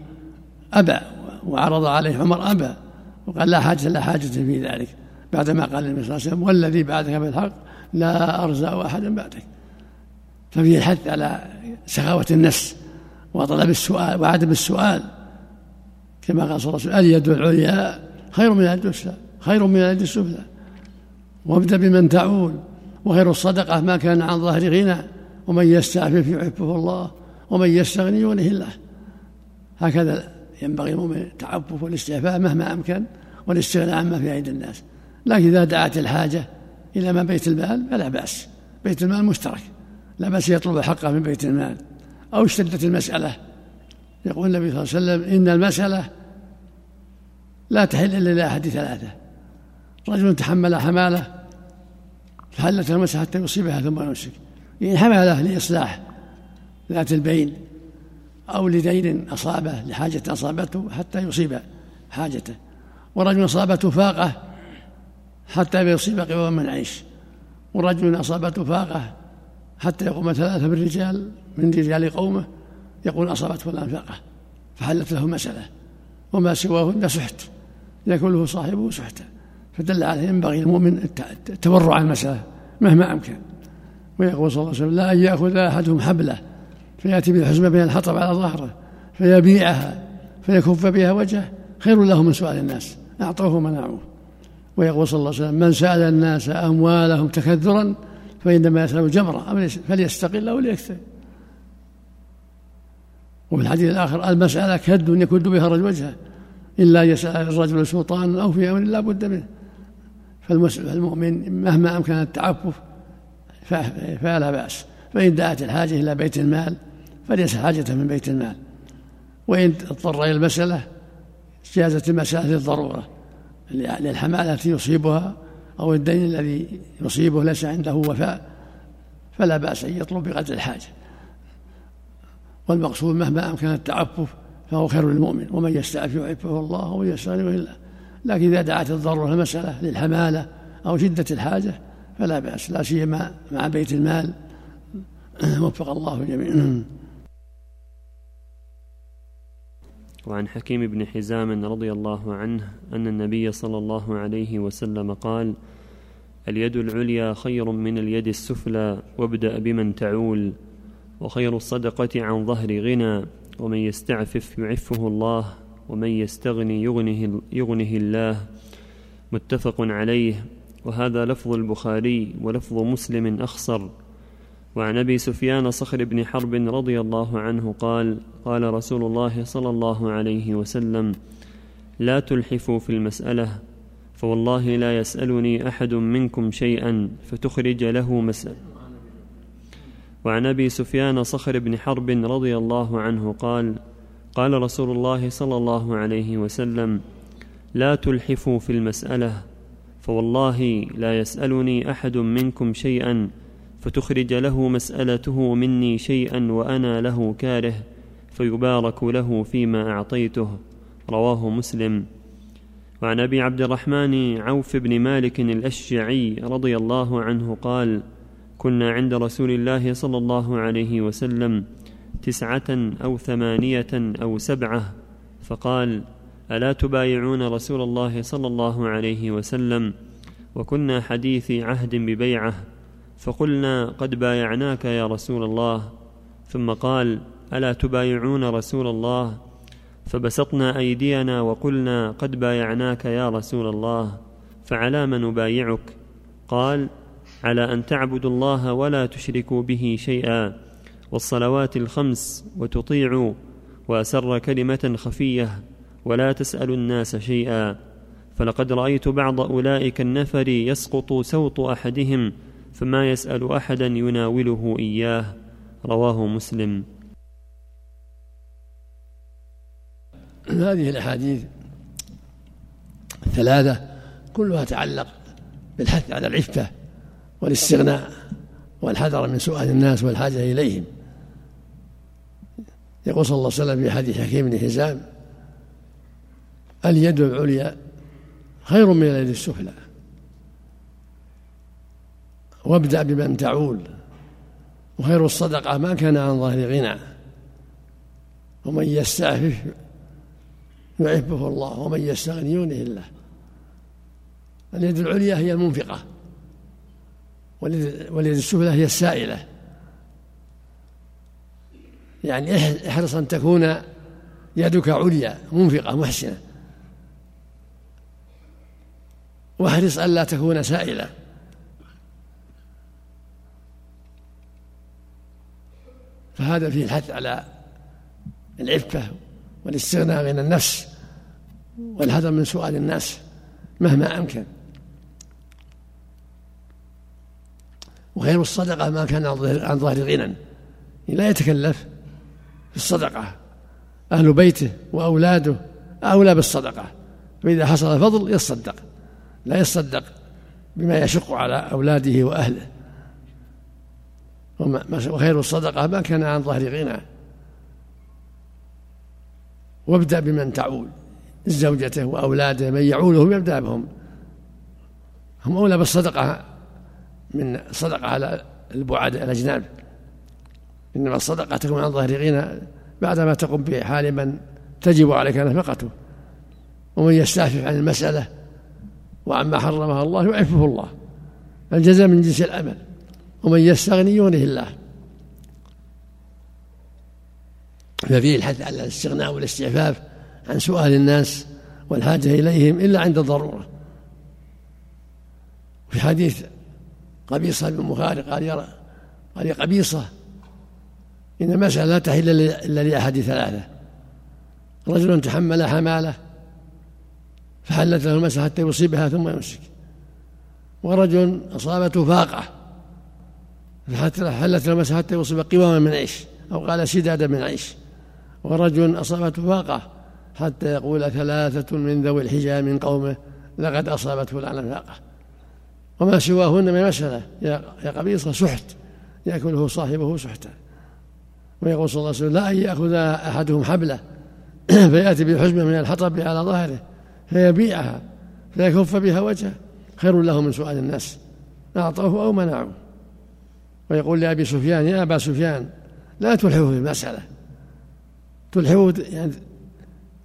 أبى وعرض عليه عمر أبى وقال لا حاجة لا حاجة في ذلك. بعدما قال النبي صلى الله عليه وسلم والذي بعدك بالحق لا أرزع أحدا بعدك. ففيه الحث على سخاوة النفس وطلب السؤال وعدم السؤال كما قال صلى الله عليه وسلم اليد العليا خير من اليد السفلى خير من اليد السفلى. وابدأ بمن تعول وخير الصدقة ما كان عن ظهر غنى. ومن يستعفف يعفه الله ومن يستغني يغنه الله. هكذا ينبغي المؤمن التعفف والاستعفاف مهما أمكن والاستغناء عما في أيدي الناس. لكن إذا دعت الحاجة إلى ما بيت المال فلا بأس. بيت المال مشترك. لا بأس يطلب حقه من بيت المال. أو اشتدت المسألة. يقول النبي صلى الله عليه وسلم إن المسألة لا تحل إلا لأحد ثلاثة. رجل تحمل حمالة فحلت المسألة حتى يصيبها ثم يمسك. إن حمله لإصلاح ذات البين أو لدين أصابه لحاجة أصابته حتى يصيب حاجته. ورجل أصابته فاقة حتى يصيب قوام من عيش. ورجل أصابته فاقة حتى يقوم ثلاثة من رجال من رجال قومه يقول أصابته الأنفاقة فحلت له مسألة وما سواهن سحت يأكله صاحبه سحتا فدل عليه ينبغي المؤمن التورع عن المسألة مهما أمكن. ويقول صلى الله عليه وسلم لا أن يأخذ أحدهم حبلة فيأتي بالحزمة بين الحطب على ظهره فيبيعها فيكف بها وجهه خير له من سؤال الناس أعطوه منعوه. ويقول صلى الله عليه وسلم من سأل الناس أموالهم تكثرا فإنما يسأل جمرة فليستقل أو ليكثر. وفي الحديث الآخر المسألة كد يكد بها الرجل وجهه إلا يسأل الرجل سلطان أو في أمر لا بد منه. فالمؤمن مهما أمكن التعفف فلا بأس. فإن دعت الحاجة إلى بيت المال فليس حاجة من بيت المال. وإن اضطر إلى المسألة جازت المسألة للضرورة للحمالة التي يصيبها أو الدين الذي يصيبه ليس عنده وفاء فلا بأس أن يطلب بقدر الحاجة. والمقصود مهما أمكن التعفف فهو خير للمؤمن ومن يستعف يعفه الله ومن يستغني الله لكن إذا دعت الضرورة المسألة للحمالة أو شدة الحاجة فلا بأس لا سيما مع بيت المال. وفق الله جميعا. وعن حكيم بن حزام رضي الله عنه أن النبي صلى الله عليه وسلم قال اليد العليا خير من اليد السفلى وابدأ بمن تعول وخير الصدقة عن ظهر غنى ومن يستعفف يعفه الله ومن يستغني يغنه, يغنه الله. متفق عليه. وهذا لفظ البخاري ولفظ مسلم أخصر. وعن أبي سفيان صخر بن حرب رضي الله عنه قال قال رسول الله صلى الله عليه وسلم لا تلحفوا في المسألة فوالله لا يسألني أحد منكم شيئا فتخرج له مسألة. وعن أبي سفيان صخر بن حرب رضي الله عنه قال قال رسول الله صلى الله عليه وسلم لا تلحفوا في المسألة فوالله لا يسألني أحد منكم شيئا فتخرج له مسألته مني شيئا وأنا له كاره فيبارك له فيما أعطيته. رواه مسلم. وعن أبي عبد الرحمن عوف بن مالك الأشجعي رضي الله عنه قال كنا عند رسول الله صلى الله عليه وسلم تسعة أو ثمانية أو سبعة فقال ألا تبايعون رسول الله صلى الله عليه وسلم؟ وكنا حديث عهد ببيعة فقلنا قد بايعناك يا رسول الله. ثم قال ألا تبايعون رسول الله؟ فبسطنا أيدينا وقلنا قد بايعناك يا رسول الله فعلى نبايعك قال على أن تعبدوا الله ولا تشركوا به شيئا والصلوات الخمس وتطيعوا وأسر كلمة خفية ولا تسالوا الناس شيئا. فلقد رأيت بعض أولئك النفر يسقط سوط أحدهم فما يسأل أحدا يناوله إياه. رواه مسلم. هذه الأحاديث الثلاثة كلها تعلق بالحث على العفة والاستغناء والحذر من سؤال الناس والحاجة إليهم. يقول صلى الله عليه وسلم في حديث حكيم بن حزام اليد العليا خير من اليد السفلى. وابدأ بمن تعول وخير الصدقة ما كان عن ظهر غنى. ومن يستعفف يعفه الله ومن يستغني يغنه الله. اليد العليا هي المنفقة واليد السفلى هي السائلة. يعني إحرص أن تكون يدك عليا منفقة محسنة. واحرص ألا تكون سائلة. فهذا فيه الحث على العفة والاستغناء من النفس والحذر من سؤال الناس مهما أمكن. وخير الصدقة ما كان عن ظهر غنى. لا يتكلف في الصدقة. أهل بيته وأولاده أولى بالصدقة. فإذا حصل فضل يصدق. لا يصدق بما يشق على أولاده وأهله. وخير الصدقة ما كان عن ظهر غنى. وابدأ بمن تعول زوجته وأولاده من يعولهم يبدأ بهم. هم أولى بالصدقة من صدقة على البعاد الأجناب. إنما الصدقة تكون عن ظهر غنى بعدما تقوم بحال من تجب عليك نفقته. ومن يستعفف عن المسألة وعما حرمها الله يعفه الله. الجزاء من جنس الأمل. ومن يستغني يغنيه الله. ففيه الحث على الاستغناء والاستعفاف عن سؤال الناس والحاجة إليهم إلا عند الضرورة. في حديث قبيصة بن مخارق قال يرى قال يا قبيصة إن المسألة لا تحل إلا لأحد ثلاثة. رجل تحمل حمالة فحلت له المسألة حتى يصيبها ثم يمسك. ورجل أصابته فاقة حلت المسألة حتى يصيب قواما من عيش أو قال سدادا من عيش. ورجل أصابته فاقة حتى يقول ثلاثة من ذوي الحجاب من قومه لقد أصابته فلان فاقة وما سواهن من مسألة يا قبيصة سحت يأكله صاحبه سحتا. ويقول صلى الله عليه وسلم لا أن يأخذ أحدهم حبلة فيأتي بحزمة من الحطب على ظهره فيبيعها فيكف بها وجهه. خير له من سؤال الناس أعطوه أو منعوه. ويقول لأبي سفيان يا أبا سفيان لا تلحه في المسألة. تلحه يعني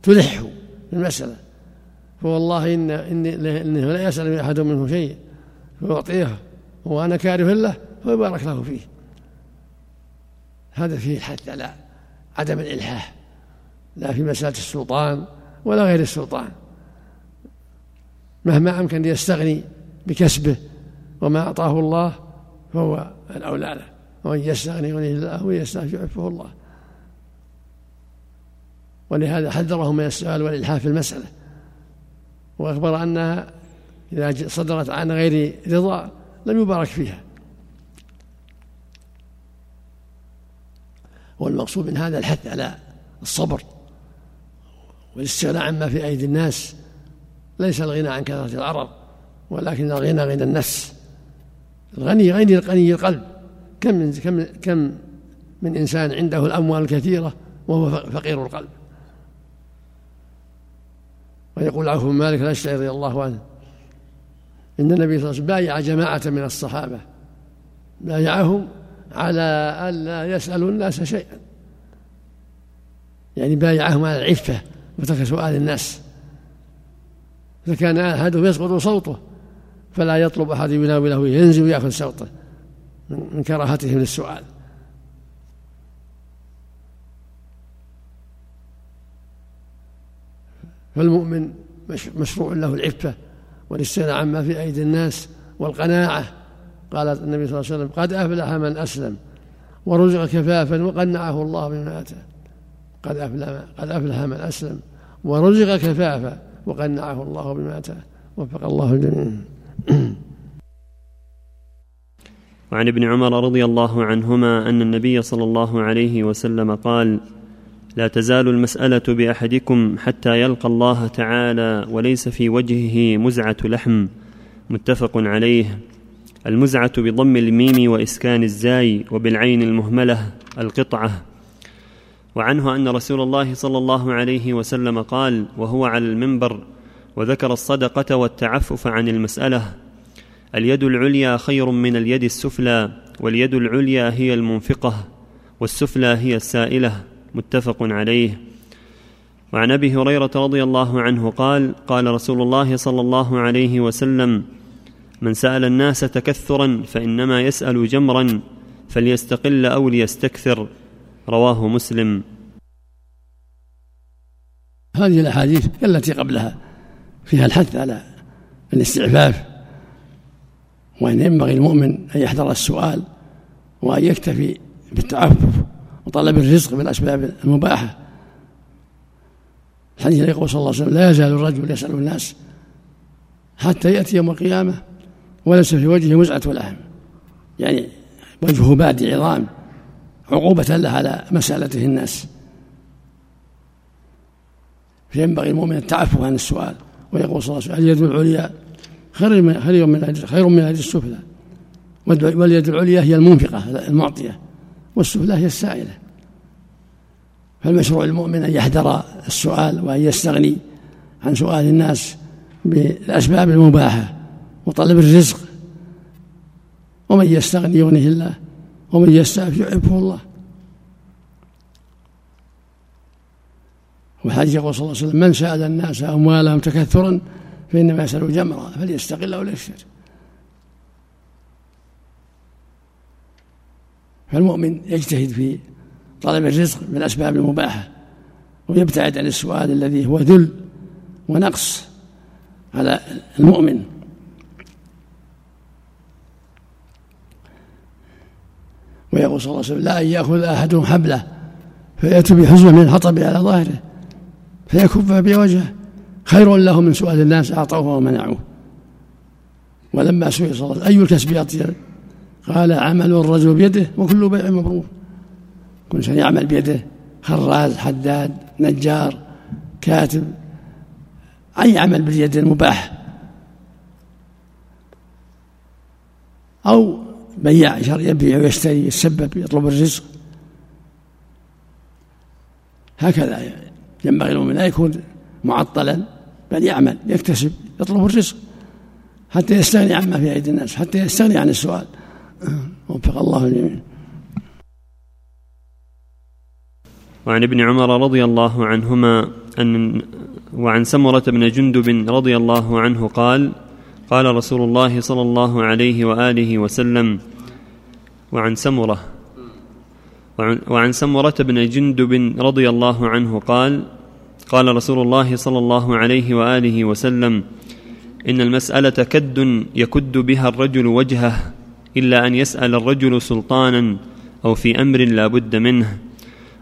تلحه في المسألة. فوالله إن إن إنه لا يسأل أحد منه شيء فيعطيه وأنا كاره له فيبارك له فيه. هذا فيه الحث على عدم الإلحاح لا في مسألة السلطان ولا غير السلطان. مهما أمكن يستغني بكسبه وما أعطاه الله فهو الأولى له ومن يستغني وليه الله ويستغني يعفه الله. ولهذا حذره من السؤال والإلحاح في المسألة. وأخبر أنها إذا صدرت عن غير رضا لم يبارك فيها. والمقصود من هذا الحث على الصبر والاستغناء عما في أيدي الناس. ليس الغنى عن كثرة العرض ولكن الغنى غنى النفس. الغني غني غني القلب. كم من كم كم من إنسان عنده الأموال الكثيرة وهو فقير القلب. ويقول عوف بن مالك الأشعري رضي الله عنه إن النبي صلى الله عليه وسلم بايع جماعة من الصحابة. بايعهم على ألا يسألوا الناس شيئا. يعني بايعهم على العفة وترك سؤال الناس. فكان أحدهم يسقط صوته فلا يطلب أحد يناوله ينزل ويأخذ صوته من كراهتهم للسؤال. فالمؤمن مشروع له العفة والاستغناء عما في أيدي الناس والقناعة. قال النبي صلى الله عليه وسلم قد أفلح من أسلم ورزق كفافا وقنعه الله بما آتاه قد أفلح قد أفلح من أسلم ورزق كفافا وقنعه الله بما آتاه وفق الله الجميع. وعن ابن عمر رضي الله عنهما أن النبي صلى الله عليه وسلم قال لا تزال المسألة بأحدكم حتى يلقى الله تعالى وليس في وجهه مزعة لحم. متفق عليه. المزعة بضم الميم وإسكان الزاي وبالعين المهملة القطعة. وعنه أن رسول الله صلى الله عليه وسلم قال وهو على المنبر وذكر الصدقة والتعفف عن المسألة اليد العليا خير من اليد السفلى واليد العليا هي المنفقة والسفلى هي السائلة. متفق عليه. وعن أبي هريرة رضي الله عنه قال قال رسول الله صلى الله عليه وسلم من سأل الناس تكثرا فإنما يسأل جمرا فليستقل أو ليستكثر رواه مسلم. هذه الأحاديث التي قبلها. فيها الحث على الاستعفاف وإن ينبغي المؤمن أن يحذر السؤال وأن يكتفي بالتعفف وطلب الرزق بالأسباب المباحة. الحديث يقول صلى الله عليه وسلم لا يزال الرجل يسأل الناس حتى يأتي يوم القيامة وليس في وجهه مزعة لحم يعني وجهه بادي عظام عقوبة له على مسألته الناس. فينبغي المؤمن التعفف عن السؤال ويقول صلى الله عليه وسلم اليد العليا خير من خير من خير من اليد السفلى؟ واليد العليا هي المنفقة المعطية والسفلى هي السائلة. فالمشروع المؤمن أن يحذر السؤال وأن يستغني عن سؤال الناس بالأسباب المباحة وطلب الرزق. ومن يستغني يغنيه الله ومن يستعف يعفه الله. والحديث يقول صلى الله عليه وسلم من سأل الناس أموالهم تكثرا فإنما يسأل جمرا فليستقل أو ليشتر فالمؤمن يجتهد في طلب الرزق بالأسباب المباحة ويبتعد عن السؤال الذي هو ذل ونقص على المؤمن. ويقول صلى الله عليه وسلم لا أن يأخذ أحدهم حبله فيأتي بحزمة من الحطب على ظاهره فيكف بوجهه. خير له من سؤال الناس أعطوه ومنعوه. ولما سئل صلى الله عليه وسلم أي الكسب أطيب قال عمل الرجل بيده وكل بيع مبرور. كل شيء يعمل بيده. خراز حداد نجار كاتب. أي عمل باليد المباح. أو بياع يبيع ويشتري يتسبب يطلب الرزق. هكذا ينبغي المؤمن لا يكون معطلا بل يعمل يكتسب يطلب الرزق حتى يستغني عما في أيدي الناس حتى يستغني عن السؤال. وفق الله الجميع. وعن ابن عمر رضي الله عنهما أن وعن سمرة بن جندب رضي الله عنه قال قال رسول الله صلى الله عليه وآله وسلم وعن سمرة وعن, وعن سمرة بن جندب رضي الله عنه قال قال رسول الله صلى الله عليه وآله وسلم إن المسألة كد يكد بها الرجل وجهه إلا أن يسأل الرجل سلطانا أو في أمر لا بد منه.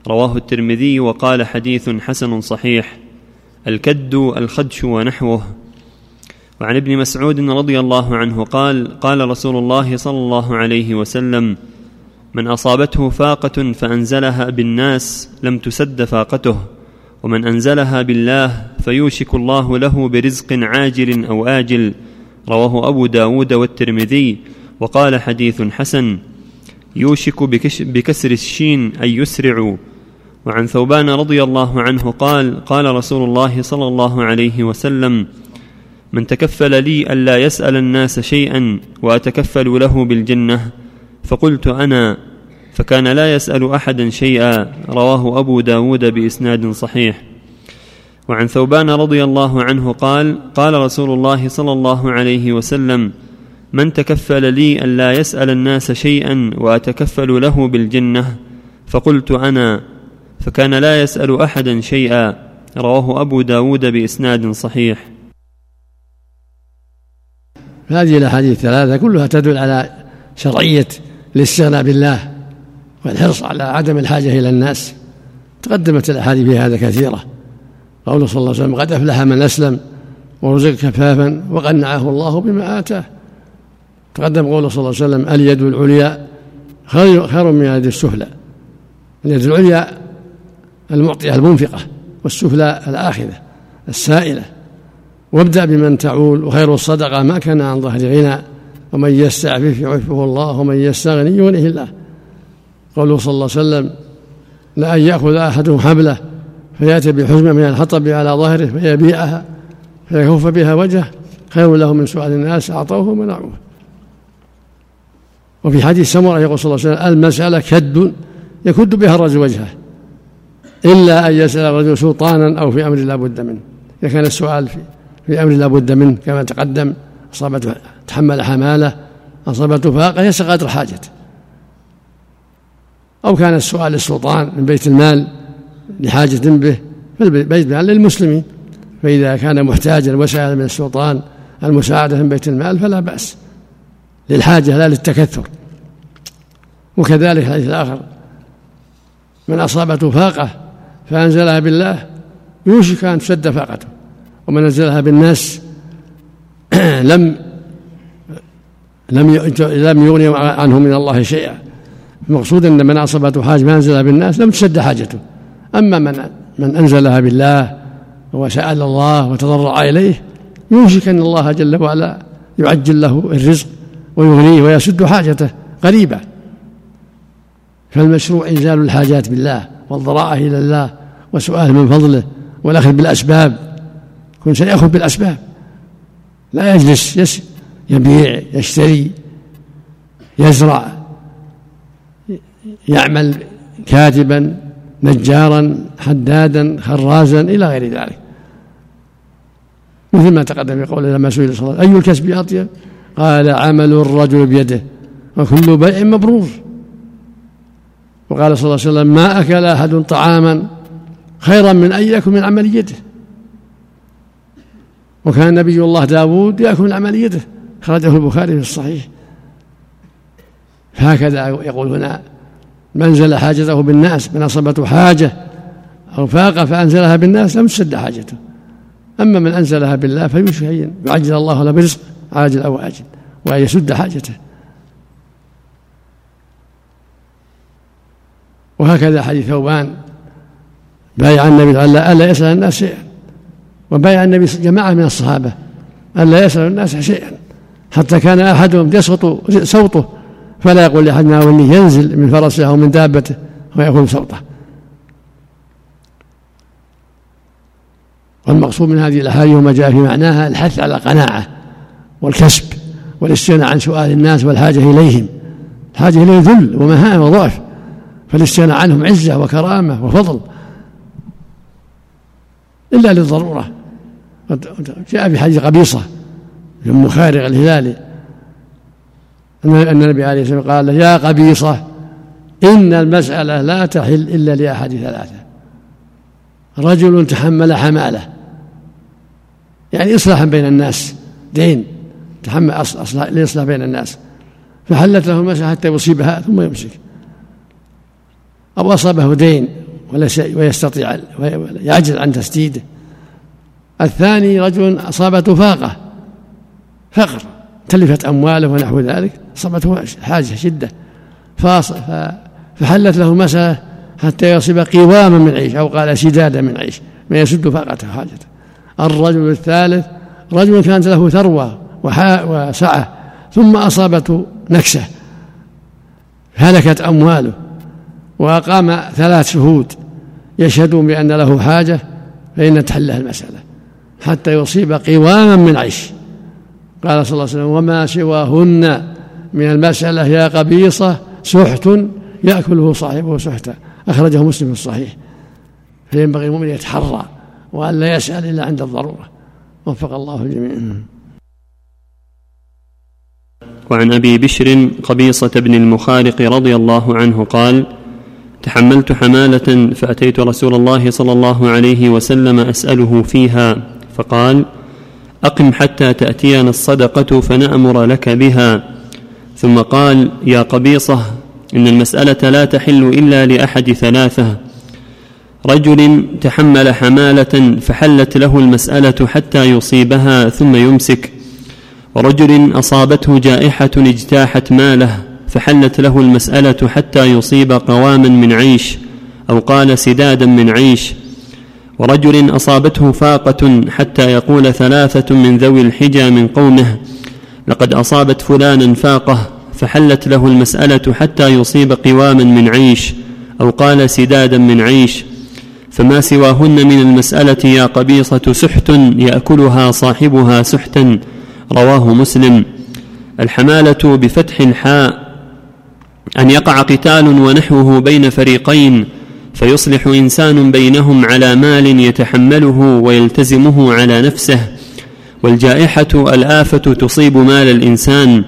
رواه الترمذي وقال حديث حسن صحيح الكد الخدش ونحوه. وعن ابن مسعود رضي الله عنه قال قال رسول الله صلى الله عليه وسلم من أصابته فاقة فأنزلها بالناس لم تسد فاقته ومن أنزلها بالله فيوشك الله له برزق عاجل أو آجل. رواه أبو داود والترمذي وقال حديث حسن يوشك بكسر الشين أن يسرع. وعن ثوبان رضي الله عنه قال قال رسول الله صلى الله عليه وسلم من تكفل لي ألا يسأل الناس شيئا وأتكفل له بالجنة. فقلت أنا فكان لا يسأل أحدا شيئا. رواه أبو داود بإسناد صحيح. وعن ثوبان رضي الله عنه قال قال رسول الله صلى الله عليه وسلم من تكفل لي ألا يسأل الناس شيئا وأتكفل له بالجنة. فقلت أنا فكان لا يسأل أحدا شيئا. رواه أبو داود بإسناد صحيح. هذه الأحاديث الثلاثة كلها تدل على شرعية الاستغناء بالله والحرص على عدم الحاجة إلى الناس. تقدمت الأحاديث في هذا كثيرة. قوله صلى الله عليه وسلم قد أفلح من أسلم ورزق كفافا وقنعه الله بما آتاه. تقدم قوله صلى الله عليه وسلم اليد العليا خير, من اليد السفلى. اليد العليا المعطية المنفقة والسفلى الآخذة السائلة. وابدأ بمن تعول وخير الصدقة ما كان عن ظهر غنى. ومن يستعفف يعفه الله ومن يستغني يغنيه الله. قوله صلى الله عليه وسلم لأن يأخذ أحدهم حبلة فيأتي بحزمة من الحطب على ظهره فيبيعها فيكف بها وجهه خير له من سؤال الناس أعطوه ومنعوه وفي حديث سمرة يقول صلى الله عليه وسلم المسألة كد يكد بها الرجل وجهه إلا أن يسأل الرجل سلطانا أو في أمر لا بد منه. إذا كان السؤال في, في أمر لا بد منه كما تقدم أصابته تحمل حمالة أصابته فاقة يسأل قدر حاجته أو كان السؤال للسلطان من بيت المال لحاجة به فالبيت المال للمسلمين. فإذا كان محتاجا وسأل من السلطان المساعدة من بيت المال فلا بأس. للحاجة لا للتكثر. وكذلك الحديث الآخر. من أصابته فاقة فأنزلها بالله يوشك أن تسد فاقته. ومن نزلها بالناس لم لم لم يغني عنه من الله شيئا. المقصود أن من أصابته حاجة ما أنزلها بالناس لم تسد حاجته. أما من من أنزلها بالله وسأل الله وتضرع إليه يوشك أن الله جل وعلا يعجل له الرزق ويغنيه ويسد حاجته قريبا. فالمشروع إنزال الحاجات بالله والضراعة إلى الله وسؤال من فضله والأخذ بالأسباب. كل شيء ياخذ بالأسباب. لا يجلس يبيع يشتري يزرع يعمل كاتبا نجارا حدادا خرازا إلى غير ذلك. مثل ما تقدم في قوله لما سئل صلى الله عليه أي الكسب أطيب؟ قال عمل الرجل بيده وكل بيع مبرور. وقال صلى الله عليه وسلم ما أكل أحد طعاما خيرا من أن يأكل من عمل يده. وكان نبي الله داود يأكل من عمل يده. خرجه البخاري في الصحيح. فهكذا يقول هنا منزل حاجته بالناس من أصابته حاجة أو فاق فأنزلها بالناس لم تسد حاجته. أما من أنزلها بالله فيوشك يعجل الله له برزق عاجل أو آجل وأن يسد حاجته. وهكذا حديث ثوبان بايع النبي ألا ألا يسأل الناس شيئا. وبايع النبي جماعة من الصحابة ألا يسأل الناس شيئا. حتى كان أحدهم يسقط صوته فلا يقول لأحد ناولني ينزل من فرسه أو من دابته ويقول صوته. والمقصود من هذه الأحاديث وما جاء في معناها الحث على القناعة والكسب والاستغناء عن سؤال الناس والحاجة إليهم. الحاجة إليه ذل ومهانة وضعف فالاستغناء عنهم عزة وكرامة وفضل. إلا للضرورة. جاء في حديث قبيصة ام خارق الهلالي أن النبي عليه الصلاة والسلام قال له يا قبيصة إن المسألة لا تحل إلا لأحد ثلاثة. رجل تحمل حمالة. يعني إصلاحا بين الناس دين تحمل أصلاح لإصلاح بين الناس. فحلت له المسألة حتى يصيبها ثم يمسك. أو أصابه دين ويستطيع ويعجز عن تسديده. الثاني رجل أصابته فاقة فقر تلفت أمواله ونحو ذلك أصابته حاجة شدة فحلت له مسألة حتى يصيب قواما من عيش أو قال سدادا من عيش ما يسد فاقته حاجته. الرجل الثالث رجل كانت له ثروة وسعة ثم أصابته نكسة هلكت أمواله وأقام ثلاث شهود يشهدون بأن له حاجة فإن تحله المسألة حتى يصيب قواما من عيش. قال صلى الله عليه وسلم وما سواهن من المسألة يا قبيصة سحت يأكله صاحبه سحتا. أخرجه مسلم في الصحيح. فينبغي المؤمن يتحرى وأن لا يسأل إلا عند الضرورة. وفق الله الجميع. وعن أبي بشر قبيصة بن المخارق رضي الله عنه قال تحملت حمالة فأتيت رسول الله صلى الله عليه وسلم أسأله فيها فقال أقم حتى تأتينا الصدقة فنأمر لك بها. ثم قال يا قبيصة إن المسألة لا تحل إلا لأحد ثلاثة. رجل تحمل حمالة فحلت له المسألة حتى يصيبها ثم يمسك. ورجل أصابته جائحة اجتاحت ماله فحلت له المسألة حتى يصيب قواما من عيش أو قال سدادا من عيش. ورجل أصابته فاقة حتى يقول ثلاثة من ذوي الحجى من قومه لقد أصابت فلانا فاقة فحلت له المسألة حتى يصيب قواما من عيش أو قال سدادا من عيش فما سواهن من المسألة يا قبيصة سحت يأكلها صاحبها سحتا رواه مسلم. الحمالة بفتح الحاء أن يقع قتال ونحوه بين فريقين فيصلح إنسان بينهم على مال يتحمله ويلتزمه على نفسه والجائحة الآفة تصيب مال الإنسان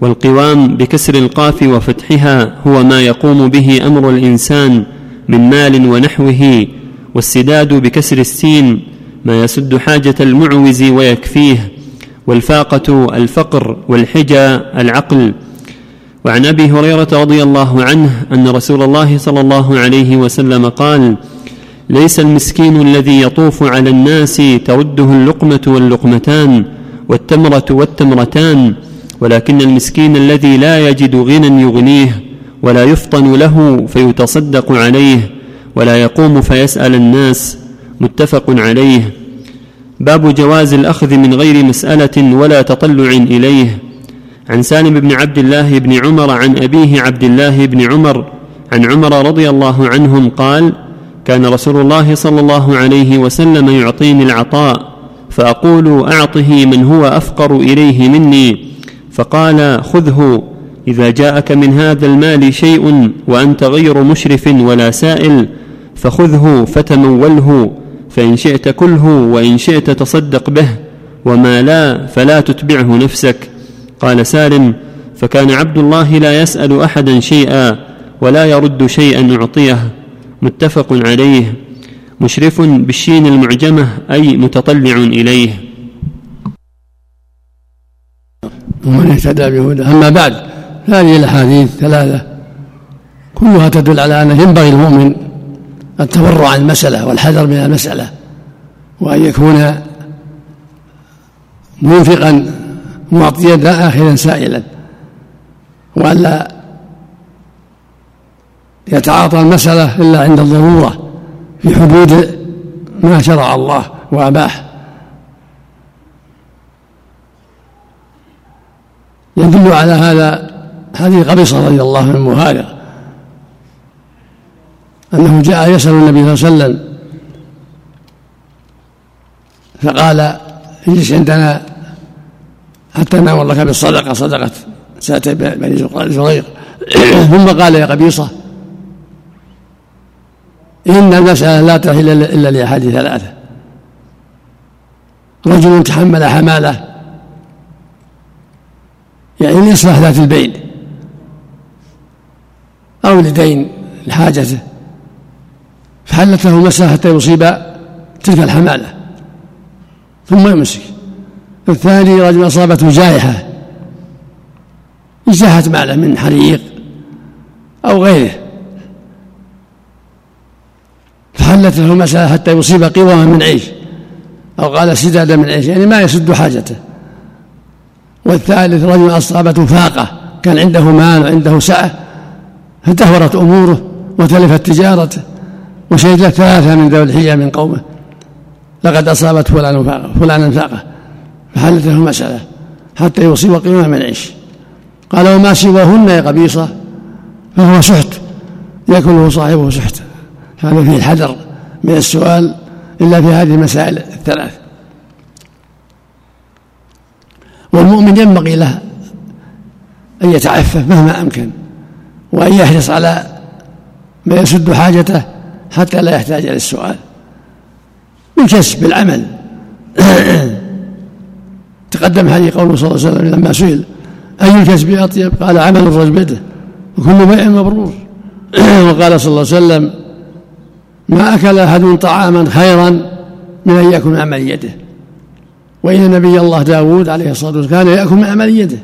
والقوام بكسر القاف وفتحها هو ما يقوم به أمر الإنسان من مال ونحوه والسداد بكسر السين ما يسد حاجة المعوز ويكفيه والفاقة الفقر والحجى العقل وعن أبي هريرة رضي الله عنه أن رسول الله صلى الله عليه وسلم قال ليس المسكين الذي يطوف على الناس ترده اللقمة واللقمتان والتمرة والتمرتان ولكن المسكين الذي لا يجد غنى يغنيه ولا يفطن له فيتصدق عليه ولا يقوم فيسأل الناس متفق عليه. باب جواز الأخذ من غير مسألة ولا تطلع إليه. عن سالم بن عبد الله بن عمر عن أبيه عبد الله بن عمر عن عمر رضي الله عنهم قال كان رسول الله صلى الله عليه وسلم يعطيني العطاء فأقول أعطه من هو أفقر إليه مني. فقال خذه إذا جاءك من هذا المال شيء وأنت غير مشرف ولا سائل فخذه فتموله فإن شئت كله وإن شئت تصدق به وما لا فلا تتبعه نفسك. قال سالم فكان عبد الله لا يسأل أحدا شيئا ولا يرد شيئا أعطيه. متفق عليه. مشرف بالشين المعجمة أي متطلع إليه. ومن اهتدى بهدى. أما بعد هذه الأحاديث ثلاثة. كلها تدل على انه ينبغي المؤمن التبرع عن المسألة والحذر من المسألة وأن يكون منفقا معطيا لا آخذا سائلا وألا يتعاطى المسألة إلا عند الضرورة في حدود ما شرع الله وأباح. يدل على هذا حديث قبيصة رضي الله عنه هذا أنه جاء يسأل النبي صلى الله عليه وسلم فقال اجلس عندنا حتى نامر لك بالصدقة صدقة سأتي بني زريق ثم قال يا قبيصة إن المسألة لا تحل إلا لأحد ثلاثة. رجل تحمل حمالة. يعني لإصلاح ذات البين. أو لدين لحاجته فحلت له المسألة حتى يصيب تلك الحمالة. ثم يمسك. الثاني رجل أصابته جائحة. اجتاحت ماله من حريق أو غيره. فحلت له المسألة حتى يصيب قوما من عيش أو قال سدادا من عيش يعني ما يسد حاجته. والثالث رجل أصابته فاقة كان عنده مال وعنده سعة فدهورت أموره وتلفت تجارته وشهد ثلاثة من ذوي الحجة من قومه. لقد أصابت فلان فاقة فلانا فاقة. فحلت له المسألة؟ حتى يصيب قيمة من عيش قال وما سواهن يا قبيصة فهو سحت يأكله صاحبه سحت. هذا فيه الحذر من السؤال إلا في هذه المسائل الثلاث. والمؤمن ينبغي له أن يتعفف مهما أمكن وأن يحرص على ما يسد حاجته حتى لا يحتاج إلى السؤال. بالكسب بالعمل. تقدم حديث قوله صلى الله عليه وسلم لما سئل أي الكسب أطيب؟ قال عمل الرجل بيده وكل بيع مبرور. وقال صلى الله عليه وسلم ما أكل أحد طعاما خيرا من أن يأكل من عمل يده. وإن نبي الله داود عليه الصلاة والسلام كان يأكل من عمل يده.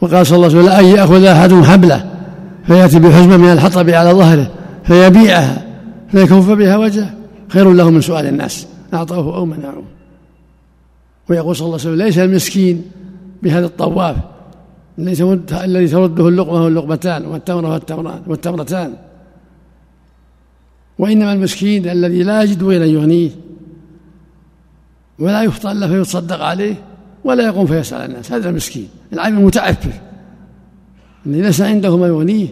وقال صلى الله عليه وسلم أن يأخذ أحد حبلة فيأتي بحزمة من الحطب على ظهره فيبيعها فيكف بها وجهه. خير له من سؤال الناس أعطوه أو منعوه. ويقول صلى الله عليه وسلم ليس المسكين بهذا الطواف الذي ترده اللقمة واللقمتان والتمرة والتمران والتمرتان. وإنما المسكين الذي لا يجد غير يغنيه ولا يفطر له فيتصدق عليه ولا يقوم فيسأل الناس. هذا المسكين العالم المتعفف الذي ليس عنده ما يغنيه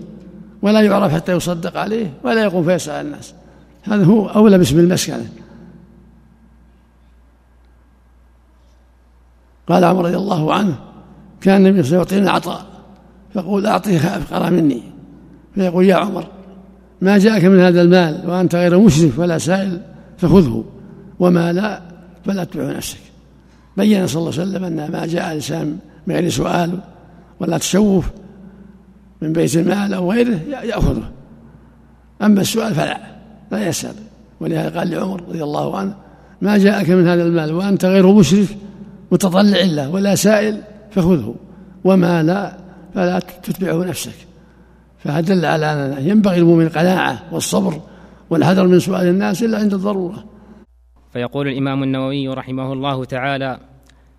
ولا يعرف حتى يصدق عليه ولا يقوم فيسأل الناس. هذا هو أولى باسم المسكنة قال عمر رضي الله عنه كان النبي صلى الله عليه وسلم يعطيني عطاء فقول أعطيه أفقر مني فيقول يا عمر ما جاءك من هذا المال وأنت غير مشرف ولا سائل فخذه وما لا فلا تتبع نفسك. بين صلى الله عليه وسلم أن ما جاء الإنسان من غير سؤال ولا تشوف من بيت المال أو غيره يأخذه. أما السؤال فلا لا يسأل. ولهذا قال لعمر رضي الله عنه ما جاءك من هذا المال وأنت غير مشرف متطلع له ولا سائل فخذه وما لا فلا تتبعه نفسك. فدل على أن ينبغي المؤمن القناعة والصبر والحذر من سؤال الناس إلا عند الضرورة. فيقول الإمام النووي رحمه الله تعالى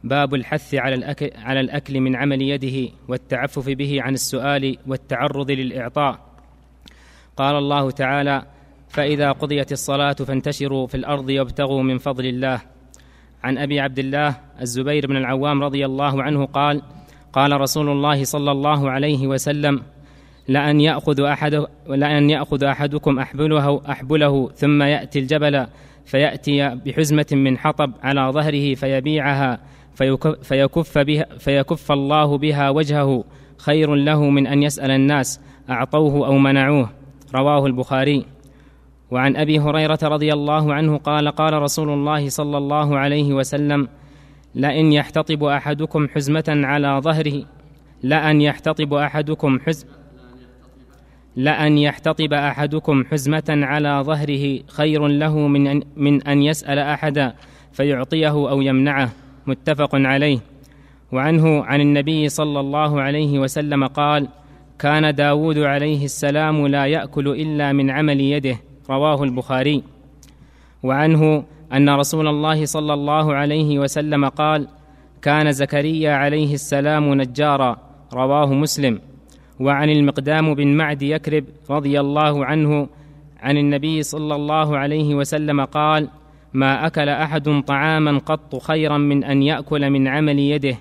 باب الحث على الأكل, على الأكل من عمل يده والتعفف به عن السؤال والتعرض للإعطاء. قال الله تعالى فإذا قضيت الصلاة فانتشروا في الأرض وابتغوا من فضل الله. عن أبي عبد الله الزبير بن العوام رضي الله عنه قال قال رسول الله صلى الله عليه وسلم لأن يأخذ أحد لأن يأخذ أحدكم أحبله أحبله ثم يأتي الجبل فيأتي بحزمة من حطب على ظهره فيبيعها فيكف, بها فيكف الله بها وجهه خير له من أن يسأل الناس أعطوه أو منعوه. رواه البخاري. وعن أبي هريرة رضي الله عنه قال قال رسول الله صلى الله عليه وسلم لئن يحتطب أحدكم حزمة على ظهره لأن يحتطب أحدكم حزم لأن يحتطب أحدكم حزمة على ظهره خير له من أن, من أن يسأل أحدا فيعطيه أو يمنعه متفق عليه. وعنه عن النبي صلى الله عليه وسلم قال كان داود عليه السلام لا يأكل إلا من عمل يده رواه البخاري. وعنه أن رسول الله صلى الله عليه وسلم قال كان زكريا عليه السلام نجارا رواه مسلم. وعن المقدام بن معد يكرب رضي الله عنه عن النبي صلى الله عليه وسلم قال ما أكل أحد طعاما قط خيرا من أن يأكل من عمل يده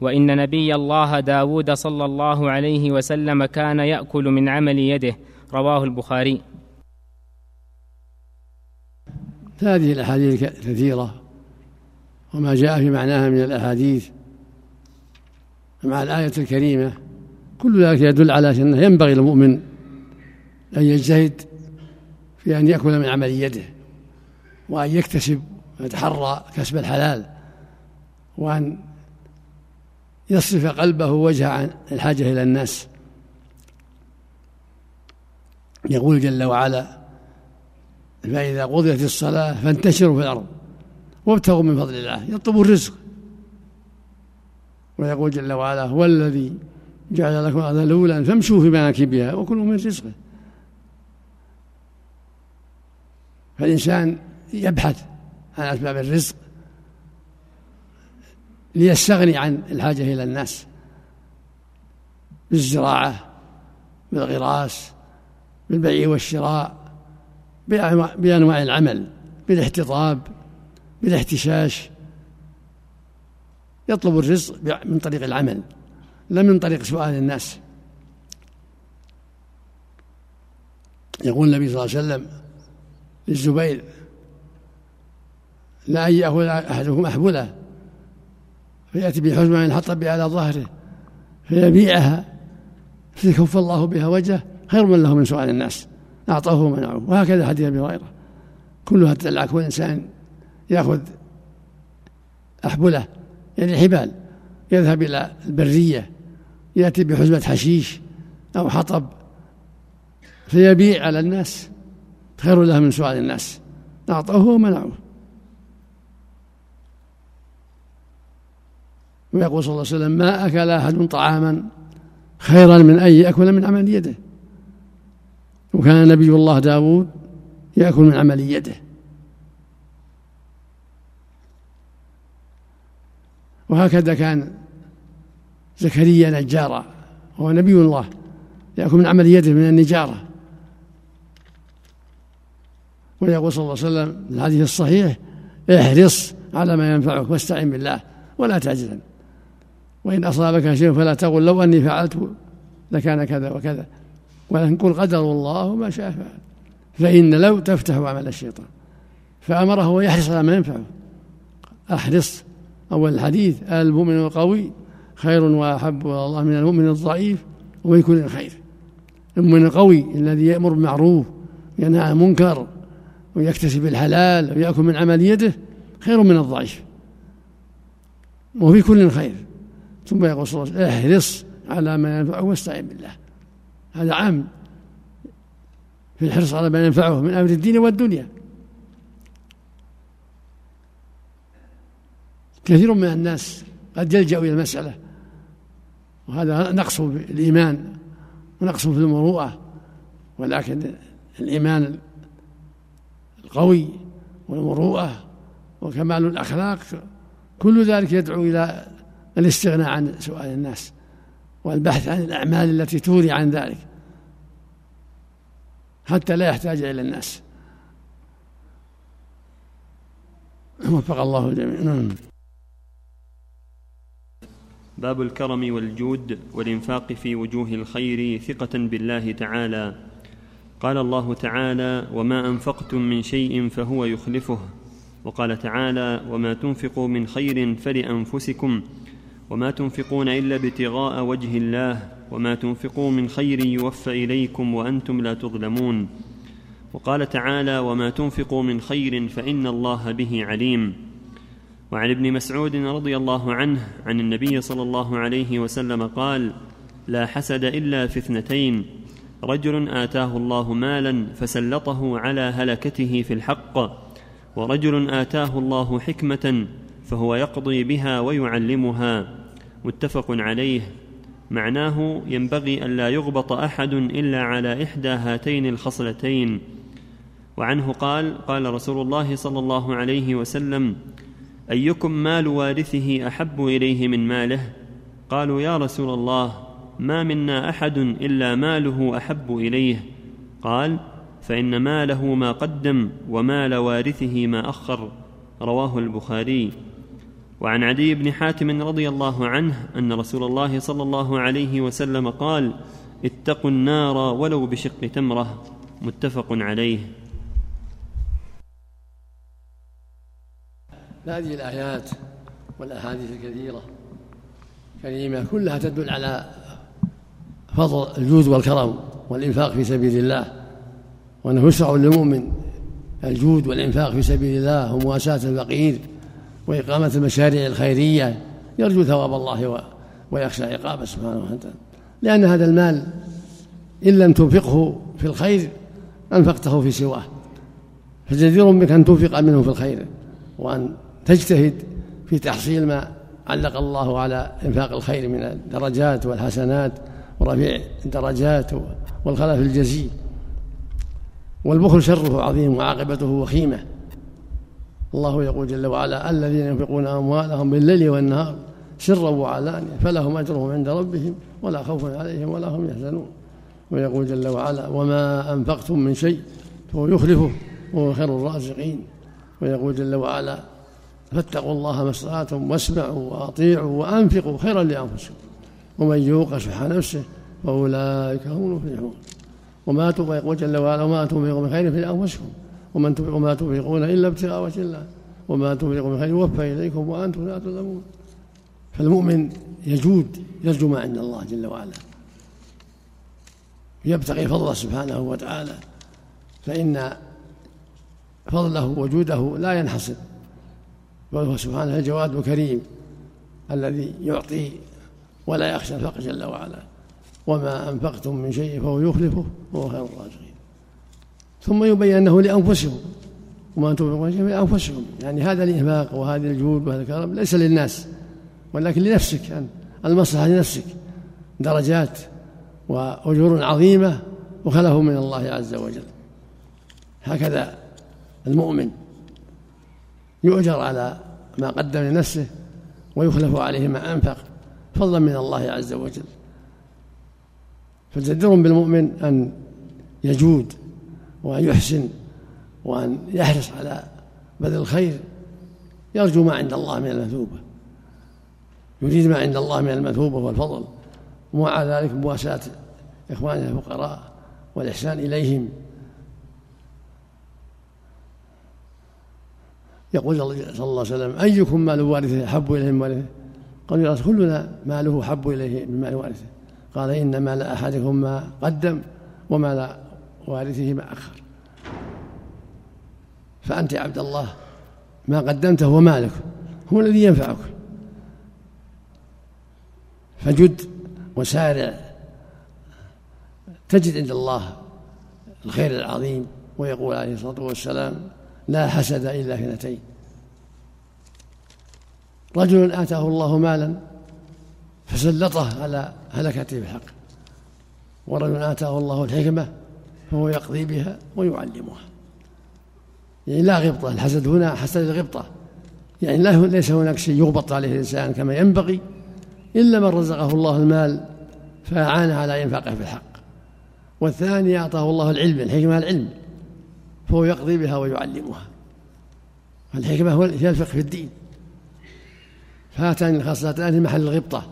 وإن نبي الله داود صلى الله عليه وسلم كان يأكل من عمل يده رواه البخاري. هذه الأحاديث كثيرة وما جاء في معناها من الأحاديث مع الآية الكريمة كل ذلك يدل على أنه ينبغي للمؤمن أن يجتهد في أن يأكل من عمل يده وأن يكتسب ويتحرى كسب الحلال وأن يصرف قلبه وجه عن الحاجة إلى الناس. يقول جل وعلا فإذا قضيت الصلاة فانتشروا في الأرض وابتغوا من فضل الله يطلبوا الرزق. ويقول جل وعلا هو الذي جعل لكم الأرض ذلولا فامشوا في مناكبها وكلوا من رزقه. فالإنسان يبحث عن أسباب الرزق ليستغني عن الحاجة إلى الناس بالزراعة بالغراس بالبيع والشراء. بأنواع العمل بالاحتطاب بالاحتشاش. يطلب الرزق من طريق العمل لا من طريق سؤال الناس. يقول النبي صلى الله عليه وسلم للزبير لا أن يأخذ أحدكم أحبلة فيأتي بحزمة ينحط بها على ظهره فيبيعها فيكف الله بها وجهه خير من له من سؤال الناس. أعطوه ومنعوه وهكذا حديث أبي هريرة. كلها تدل كل إنسان يأخذ أحبلة يعني الحبال يذهب إلى البرية يأتي بحزمة حشيش أو حطب فيبيع على الناس. خير له من سؤال الناس. أعطوه ومنعوه ويقول صلى الله عليه وسلم ما أكل أحد طعاما خيرا من أن يأكل من عمل يده. وكان نبي الله داود يأكل من عمل يده. وهكذا كان زكريا نجارا وهو نبي الله يأكل من عمل يده من النجارة. ويقول صلى الله عليه وسلم في الحديث الصحيح احرص على ما ينفعك واستعن بالله ولا تعجزن. وإن أصابك شيء فلا تقل لو أني فعلت لكان كذا وكذا. ولكن قل قدر الله ما شاء فعل. فإن لو تفتح عمل الشيطان فأمره يحرص على ما ينفعه. أحرص أول الحديث المؤمن القوي خير وأحب إلى الله من المؤمن الضعيف ومن كل خير المؤمن القوي الذي يأمر بالمعروف وينهى عن المنكر ويكتسب الحلال ويأكل من عمل يده خير من الضعيف وفي كل خير. ثم يقول صلى الله عليه وسلم احرص على ما ينفعه واستعن بالله. هذا عام في الحرص على ما ينفعه من أمر الدين والدنيا. كثير من الناس قد يلجأ إلى المسألة وهذا نقص في الإيمان ونقص في المروءة ولكن الإيمان القوي والمروءة وكمال الأخلاق كل ذلك يدعو إلى الاستغناء عن سؤال الناس والبحث عن الأعمال التي توري عن ذلك. حتى لا يحتاج إلى الناس. وفق الله الجميع نعم. باب الكرم والجود والإنفاق في وجوه الخير ثقة بالله تعالى. قال الله تعالى وما أنفقتم من شيء فهو يخلفه. وقال تعالى وما تنفقوا من خير فلأنفسكم وما تنفقون إلا ابتغاء وجه الله وما تنفقوا من خير يوفى إليكم وأنتم لا تظلمون. وقال تعالى وما تنفقوا من خير فإن الله به عليم. وعن ابن مسعود رضي الله عنه عن النبي صلى الله عليه وسلم قال لا حسد إلا في اثنتين. رجل آتاه الله مالا فسلطه على هلكته في الحق ورجل آتاه الله حكمة فهو يقضي بها ويعلمها. متفق عليه. معناه ينبغي الا يغبط أحد إلا على إحدى هاتين الخصلتين. وعنه قال قال رسول الله صلى الله عليه وسلم أيكم مال وارثه أحب إليه من ماله؟ قالوا يا رسول الله ما منا أحد إلا ماله أحب إليه. قال فإن ماله ما قدم ومال وارثه ما أخر. رواه البخاري. وعن عدي بن حاتم رضي الله عنه أن رسول الله صلى الله عليه وسلم قال اتقوا النار ولو بشق تمرة. متفق عليه. هذه الآيات والأحاديث الكثيرة كريمه كلها تدل على فضل الجود والكرم والإنفاق في سبيل الله وأنه يشرع للمؤمن الجود والإنفاق في سبيل الله ومواساة الفقير. وإقامة المشاريع الخيرية يرجو ثواب الله ويخشى عقابه سبحانه وتعالى. لأن هذا المال إن لم تنفقه في الخير أنفقته في سواه. فجدير بك أن تنفق منه في الخير وأن تجتهد في تحصيل ما علق الله على إنفاق الخير من الدرجات والحسنات ورفيع الدرجات والخلف الجزيل. والبخل شره عظيم وعاقبته وخيمة. الله يقول جل وعلا الذين ينفقون أموالهم بالليل والنهار سرا وعلانية فلهم أجرهم عند ربهم ولا خوف عليهم ولا هم يحزنون. ويقول جل وعلا وما أنفقتم من شيء فهو يخلفه وهو خير الرازقين. ويقول جل وعلا فاتقوا الله ما استطعتم واسمعوا وأطيعوا وأنفقوا خيرا لأنفسكم. ومن يوق شح نفسه فأولئك هم المفلحون. وما يقول جل وعلا وما تنفقوا من خير في أنفسكم. ومن تنفقوا ما تنفقون إلا ابتغاء وجه الله. وما تنفقوا من خير يوفى إليكم وأنتم لا تظلمون. فالمؤمن يجود يرجو ما عند الله جل وعلا. يبتغي فضله سبحانه وتعالى. فإن فضله وجوده لا ينحصر. بل هو سبحانه الجواد الكريم الذي يعطي ولا يخشى الفقر جل وعلا. وما أنفقتم من شيء فهو يخلفه وهو خير الرازقين. ثم يبين أنه لأنفسهم. وما شيء لأنفسكم يعني هذا الإنفاق وهذا الجود وهذا الكرم ليس للناس ولكن لنفسك يعني المصلحة لنفسك. درجات وأجور عظيمة وخلف من الله عز وجل. هكذا المؤمن يؤجر على ما قدم لنفسه ويخلف عليه ما أنفق فضلا من الله عز وجل. فجدير بالمؤمن أن يجود وأن يحسن وأن يحرص على بذل الخير يرجو ما عند الله من المثوبة. يريد ما عند الله من المثوبة والفضل. ومع ذلك مواساة إخوانه الفقراء والإحسان إليهم. يقول صلى الله عليه وسلم أيكم مال وارثة أحب إليه من وارثة؟ قالوا يا كلنا ماله أحب إليه من مال وارثة. قال إن مال أحدكم ما قدم ومال وارثه ما أخر. فأنت يا عبد الله ما قدمته هو مالك هو الذي ينفعك. فجد وسارع تجد عند الله الخير العظيم ويقول عليه الصلاة والسلام لا حسد إلا في اثنتين رجل آتاه الله مالا فسلطه على هلكته بالحق. ورجل آتاه الله الحكمة فهو يقضي بها ويعلمها. يعني لا غبطة الحسد هنا حسد الغبطة. يعني لا ليس هناك شيء يغبط عليه الإنسان كما ينبغي إلا من رزقه الله المال فأعانه على إنفاقه في الحق. والثاني أعطاه الله العلم الحكمة العلم فهو يقضي بها ويعلمها. الحكمة هي الفقه في الدين. فهاتان الخاصتان في محل الغبطة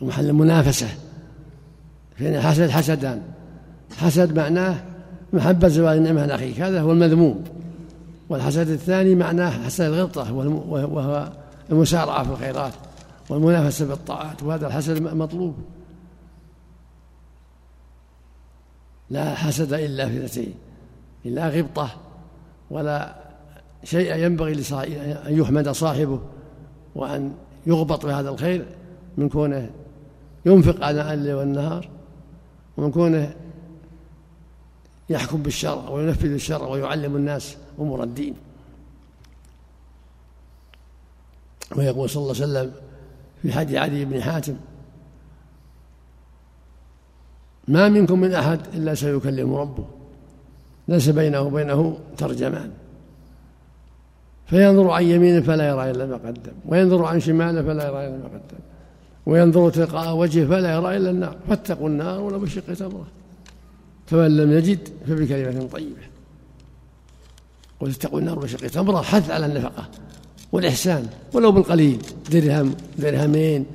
ومحل المنافسة فإن حسد حسدان. حسد معناه محبة زوال النعمة عن أخيك هذا هو المذموم. والحسد الثاني معناه حسد الغبطة وهو المسارعة في الخيرات والمنافسة بالطاعات وهذا الحسد مطلوب. لا حسد إلا في اثنتين إلا غبطة ولا شيء ينبغي أن يحمد صاحبه وأن يغبط بهذا الخير من كونه ينفق على الليل والنهار ومن كونه يحكم بالشرع وينفذ الشرع ويعلم الناس أمور الدين. ويقول صلى الله عليه وسلم في حديث علي بن حاتم ما منكم من أحد إلا سيكلم ربه ليس بينه وبينه ترجمان. فينظر عن يمينه فلا يرى إلا ما قدم وينظر عن شماله فلا يرى إلا ما قدم وينظر تلقاء وجهه فلا يرى إلا النار. فاتقوا النار ولو بشق تمرة فمن لم يجد فبكلمة طيبة. قل اتقوا النار بشق تمرة حث على النفقة والإحسان ولو بالقليل درهم درهمين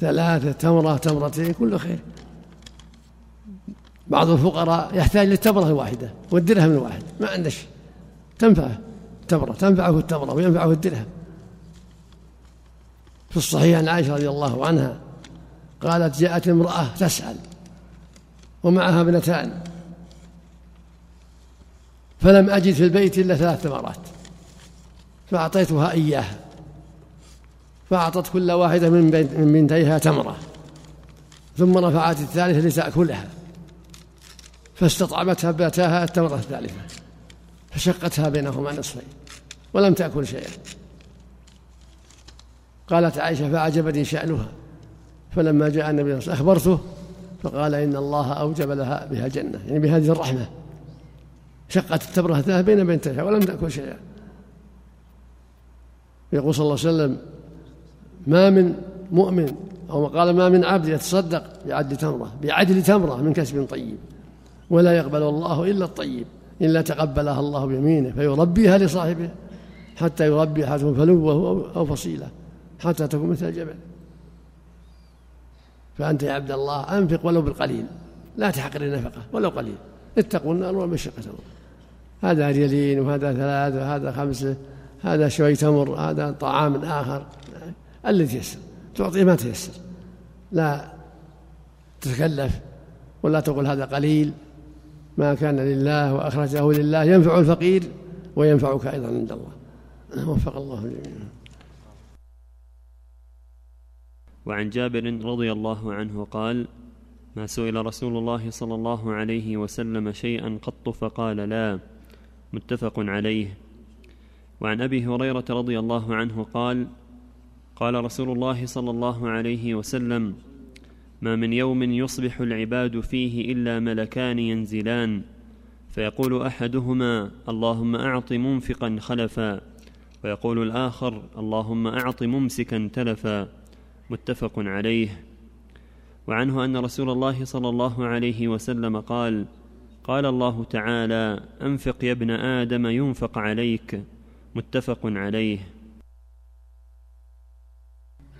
ثلاثة تمرة تمرتين كل خير. بعض الفقراء يحتاج للتمرة الواحدة والدرهم الواحد ما عنده شيء. تنفعه التمرة تنفعه التمرة وينفعه الدرهم. في الصحيح عن عائشة رضي الله عنها قالت جاءت امرأة تسأل ومعها ابنتان. فلم أجد في البيت إلا ثلاث ثمرات فأعطيتها إياها فأعطت كل واحدة من من بنتيها تمرة. ثم رفعت الثالثة لتأكلها. فاستطعمتها ابنتاها التمرة الثالثة. فشقتها بينهما نصفين ولم تأكل شيئا. قالت عائشة فأعجبني شأنها. فلما جاء النبي صلى الله عليه وسلم أخبرته فقال إن الله أوجب لها بها جنة يعني بهذه الرحمة. شقت التمرة الثالثة بين بنتيها ولم تأكل شيئا. يقول صلى الله عليه وسلم ما من مؤمن أو قال ما من عبد يتصدق بعدل تمرة بعدل تمرة من كسب طيب ولا يقبل الله إلا الطيب إلا تقبلها الله بيمينه فيربيها لصاحبه حتى يربي أحدهم فلوه أو فصيلة حتى تكون مثل الجبل. فأنت يا عبد الله أنفق ولو بالقليل لا تحقر النفقة ولو قليل اتقوا النار ومشقة هذا ريالين وهذا ثلاثة وهذا خمسة هذا شوي تمر هذا طعام آخر. اللي تيسر تعطيه ما تيسر. لا تتكلف ولا تقول هذا قليل. ما كان لله وأخرجه لله. ينفع الفقير وينفعك أيضا عند الله. وفق الله جميعا وعن جابر رضي الله عنه قال ما سئل رسول الله صلى الله عليه وسلم شيئا قط فقال لا. متفق عليه. وعن أبي هريرة رضي الله عنه قال قال رسول الله صلى الله عليه وسلم ما من يوم يصبح العباد فيه إلا ملكان ينزلان فيقول أحدهما اللهم أعط منفقا خلفا ويقول الآخر اللهم أعط ممسكا تلفا. متفق عليه. وعنه أن رسول الله صلى الله عليه وسلم قال قال الله تعالى أنفق يا ابن آدم ينفق عليك. متفق عليه.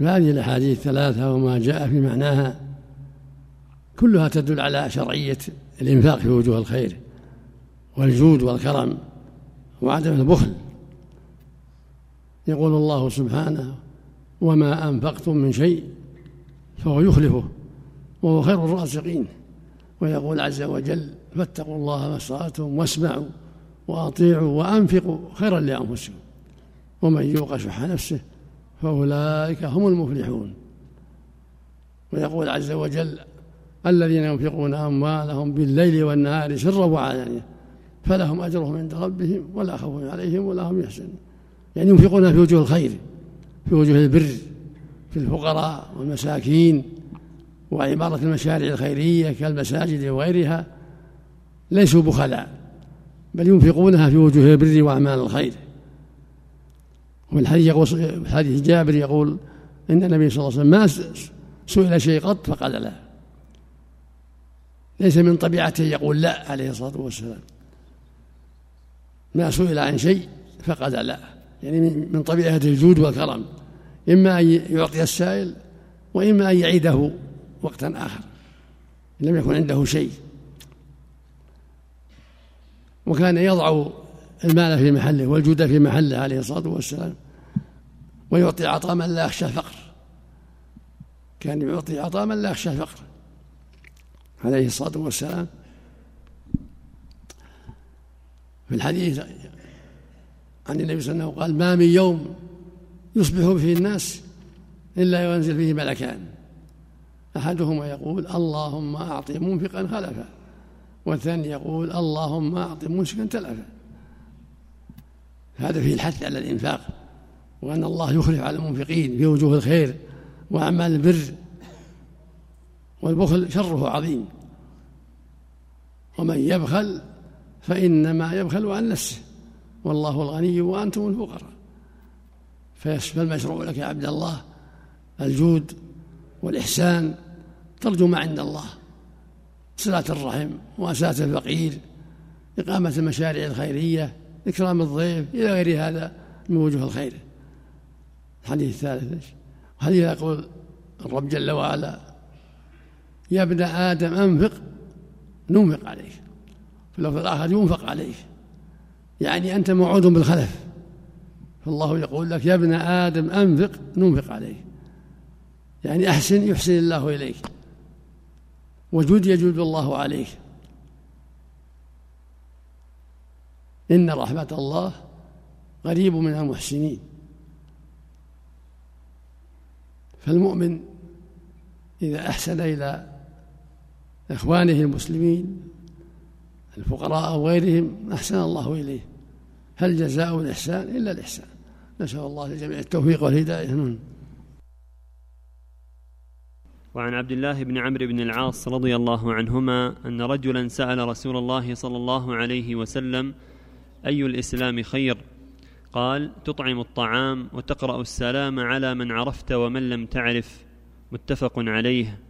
هذه الأحاديث الثلاثه وما جاء في معناها كلها تدل على شرعية الإنفاق في وجوه الخير والجود والكرم وعدم البخل. يقول الله سبحانه وما أنفقتم من شيء فهو يخلفه وهو خير الرازقين. ويقول عز وجل فاتقوا الله ما استطعتم واسمعوا وأطيعوا وأنفقوا خيرا لأنفسكم. ومن يوق شح نفسه فأولئك هم المفلحون. ويقول عز وجل الذين ينفقون أموالهم بالليل والنهار سرا وعلانية فلهم أجرهم عند ربهم ولا خوف عليهم ولا هم يحزنون. يعني ينفقون في وجوه الخير في وجوه البر في الفقراء والمساكين وعمارة المشاريع الخيرية كالمساجد وغيرها. ليسوا بخلاء بل ينفقونها في وجوه البر وأعمال الخير. وفي الحديث يقول حديث جابر يقول إن النبي صلى الله عليه وسلم ما سئل شيء قط فقال لا. ليس من طبيعته يقول لا عليه الصلاة والسلام. ما سئل عن شيء فقال لا. يعني من طبيعة الجود والكرم. إما أن يعطي السائل وإما أن يعيده وقتا آخر. إن لم يكن عنده شيء. وكان يضع المال في محله والجود في محله عليه الصلاة والسلام ويعطي عطاء من لا يخشى الفقر. كان يعطي عطاء من لا يخشى الفقر عليه الصلاة والسلام. في الحديث عن النبي صلى الله عليه وسلم قال ما من يوم يصبح فيه الناس إلا ينزل فيه ملكان. أحدهما يقول اللهم أعط منفقا خلفا والثاني يقول اللهم أعط ممسكا تلفا هذا فيه الحث على الإنفاق وأن الله يخلف على المنفقين في وجوه الخير وأعمال البر والبخل شره عظيم. ومن يبخل فإنما يبخل عن نفسه والله الغني وأنتم الفقراء. فالمشروع لك يا عبد الله الجود والإحسان ترجو ما عند الله. صلة الرحم وأساس الفقير إقامة المشاريع الخيرية إكرام الضيف إلى غير هذا من وجوه الخير. الحديث الثالث حديث يقول الرب جل وعلا يا ابن آدم أنفق ننفق عليك. في الآخر ينفق عليك. يعني أنت موعود بالخلف. فالله يقول لك يا ابن آدم أنفق ننفق عليك. يعني أحسن يحسن الله إليك. وجود يجود الله عليك إن رحمة الله قريب من المحسنين. فالمؤمن إذا أحسن إلى إخوانه المسلمين الفقراء أو غيرهم أحسن الله إليه. هل جزاء الإحسان؟ إلا الإحسان. نسأل الله للجميع التوفيق والهداية. نعم. وعن عبد الله بن عمرو بن العاص رضي الله عنهما أن رجلا سأل رسول الله صلى الله عليه وسلم أي الإسلام خير؟ قال تطعم الطعام وتقرأ السلام على من عرفت ومن لم تعرف متفق عليه.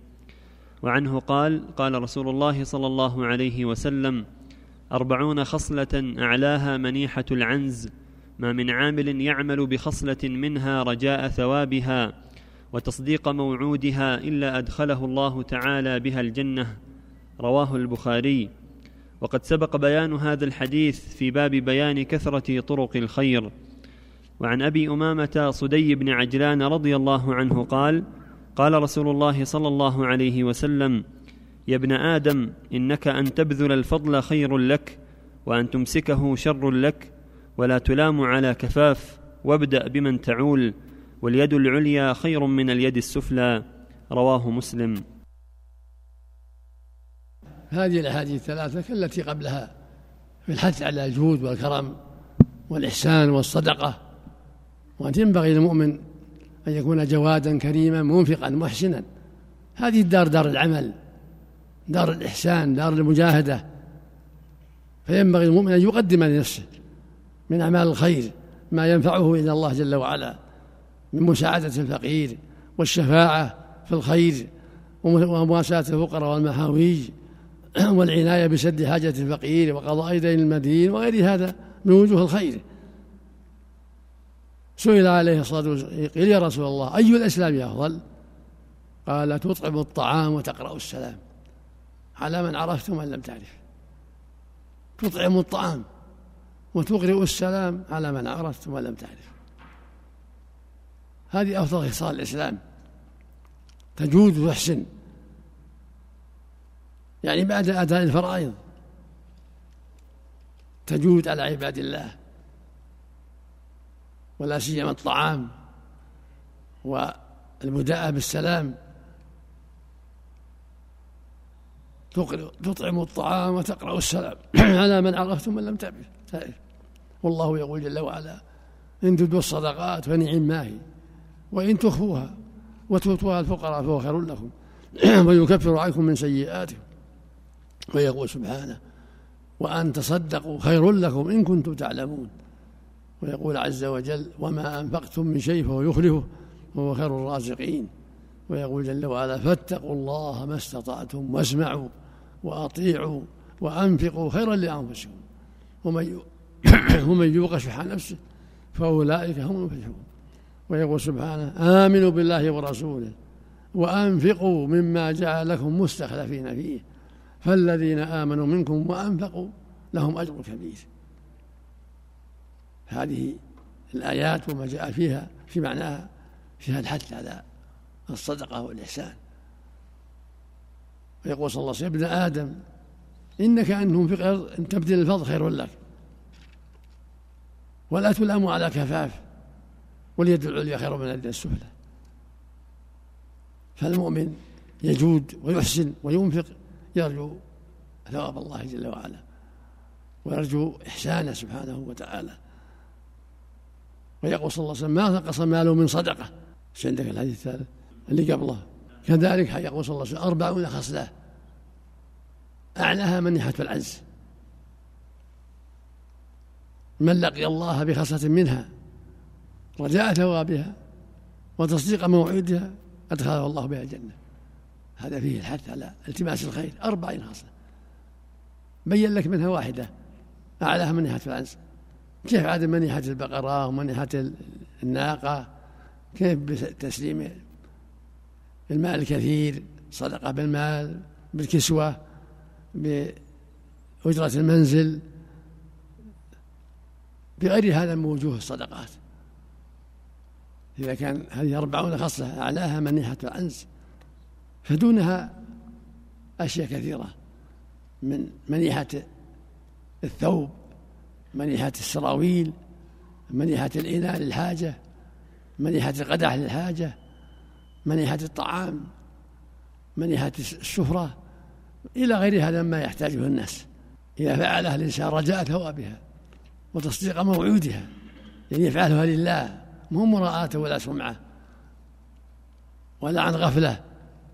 وعنه قال قال رسول الله صلى الله عليه وسلم أربعون خصلة أعلاها منيحة العنز ما من عامل يعمل بخصلة منها رجاء ثوابها. وتصديق موعودها إلا أدخله الله تعالى بها الجنة. رواه البخاري. وقد سبق بيان هذا الحديث في باب بيان كثرة طرق الخير. وعن أبي أمامة صدي بن عجلان رضي الله عنه قال قال رسول الله صلى الله عليه وسلم يا ابن آدم إنك أن تبذل الفضل خير لك وأن تمسكه شر لك ولا تلام على كفاف وابدأ بمن تعول واليد العليا خير من اليد السفلى. رواه مسلم. هذه الأحاديث الثلاثة كالتي قبلها في الحث على الجود والكرم والإحسان والصدقة. وأن ينبغي للمؤمن أن يكون جوادا كريما منفقا محسنا. هذه الدار دار العمل دار الإحسان دار المجاهدة. فينبغي المؤمن أن يقدم لنفسه من أعمال الخير ما ينفعه إلى الله جل وعلا. من مساعدة الفقير والشفاعة في الخير ومواساة الفقراء والمحاويج والعناية بسد حاجة الفقير وقضاء دين المدين وغير هذا من وجوه الخير. سئل عليه الصلاة والسلام قيل يا رسول الله أي الإسلام أفضل؟ قال تطعم الطعام وتقرأ السلام. على من عرفت ومن لم تعرف. تطعم الطعام وتقرئ السلام على من عرفت لم تعرف. هذه أفضل خصال الإسلام. تجود وتحسن يعني بعد أداء الفرائض. تجود على عباد الله. ولا سيما الطعام والبداءة بالسلام. تطعم الطعام وتقرأ السلام على من عرفت ومن لم تعرف. والله يقول جل وعلا إن تدوا الصدقات فنعم ما هي وإن تخفوها وتؤتوها الفقراء فهو خير لكم. ويكفر عنكم من سيئاتكم. ويقول سبحانه وأن تصدقوا خير لكم إن كنتم تعلمون. ويقول عز وجل وما أنفقتم من شيء فهو يخلفه وهو خير الرازقين. ويقول جل وعلا فاتقوا الله ما استطعتم واسمعوا وأطيعوا وأنفقوا خيرا لأنفسكم. ومن ومن يوق شح نفسه فأولئك هم المفلحون. ويقول سبحانه آمنوا بالله ورسوله وأنفقوا مما جعلكم مستخلفين فيه فالذين آمنوا منكم وأنفقوا لهم أجر كبير. هذه الآيات وما جاء فيها في معناها فيها الحث على الصدقة والإحسان. ويقول صلى الله عليه وسلم ابن آدم إنك أن تنفق أن تبذل الفضل خير لك ولا تلام على كفاف. واليد العليا خير من اليد السفلى. فالمؤمن يجود ويحسن وينفق يرجو ثواب الله جل وعلا ويرجو إحسانه سبحانه وتعالى. ويقول صلى الله عليه وسلم ما نقص ماله من صدقة. إيش عندك الحديث الثالث اللي قبله. كذلك يقول صلى الله عليه وسلم أربعون خصلة. أعلاها منحة العز من لقي الله بخصلة منها رجاء ثوابها وتصديق موعدها أدخله الله بها الجنة. هذا فيه الحث على التماس الخير أربعين خصلة بين لك منها واحدة أعلاها منحة العز كيف عدم منحة البقرة ومنحة الناقة؟ كيف بتسليم المال الكثير صدقة بالمال بالكسوة بأجرة المنزل. بغير هذا من وجوه الصدقات. إذا كان هذه أربعون خصلة أعلاها منيحة العنز فدونها أشياء كثيرة. من منيحة الثوب منيحة السراويل منيحة الإناء للحاجة منيحة القدح للحاجة منيحة الطعام منيحة السفرة إلى غير هذا مما يحتاجه الناس. إذا فعلها الإنسان رجاء ثوابها وتصديق موعودها يعني يفعلها لله مو مراءة ولا سمعة ولا عن غفلة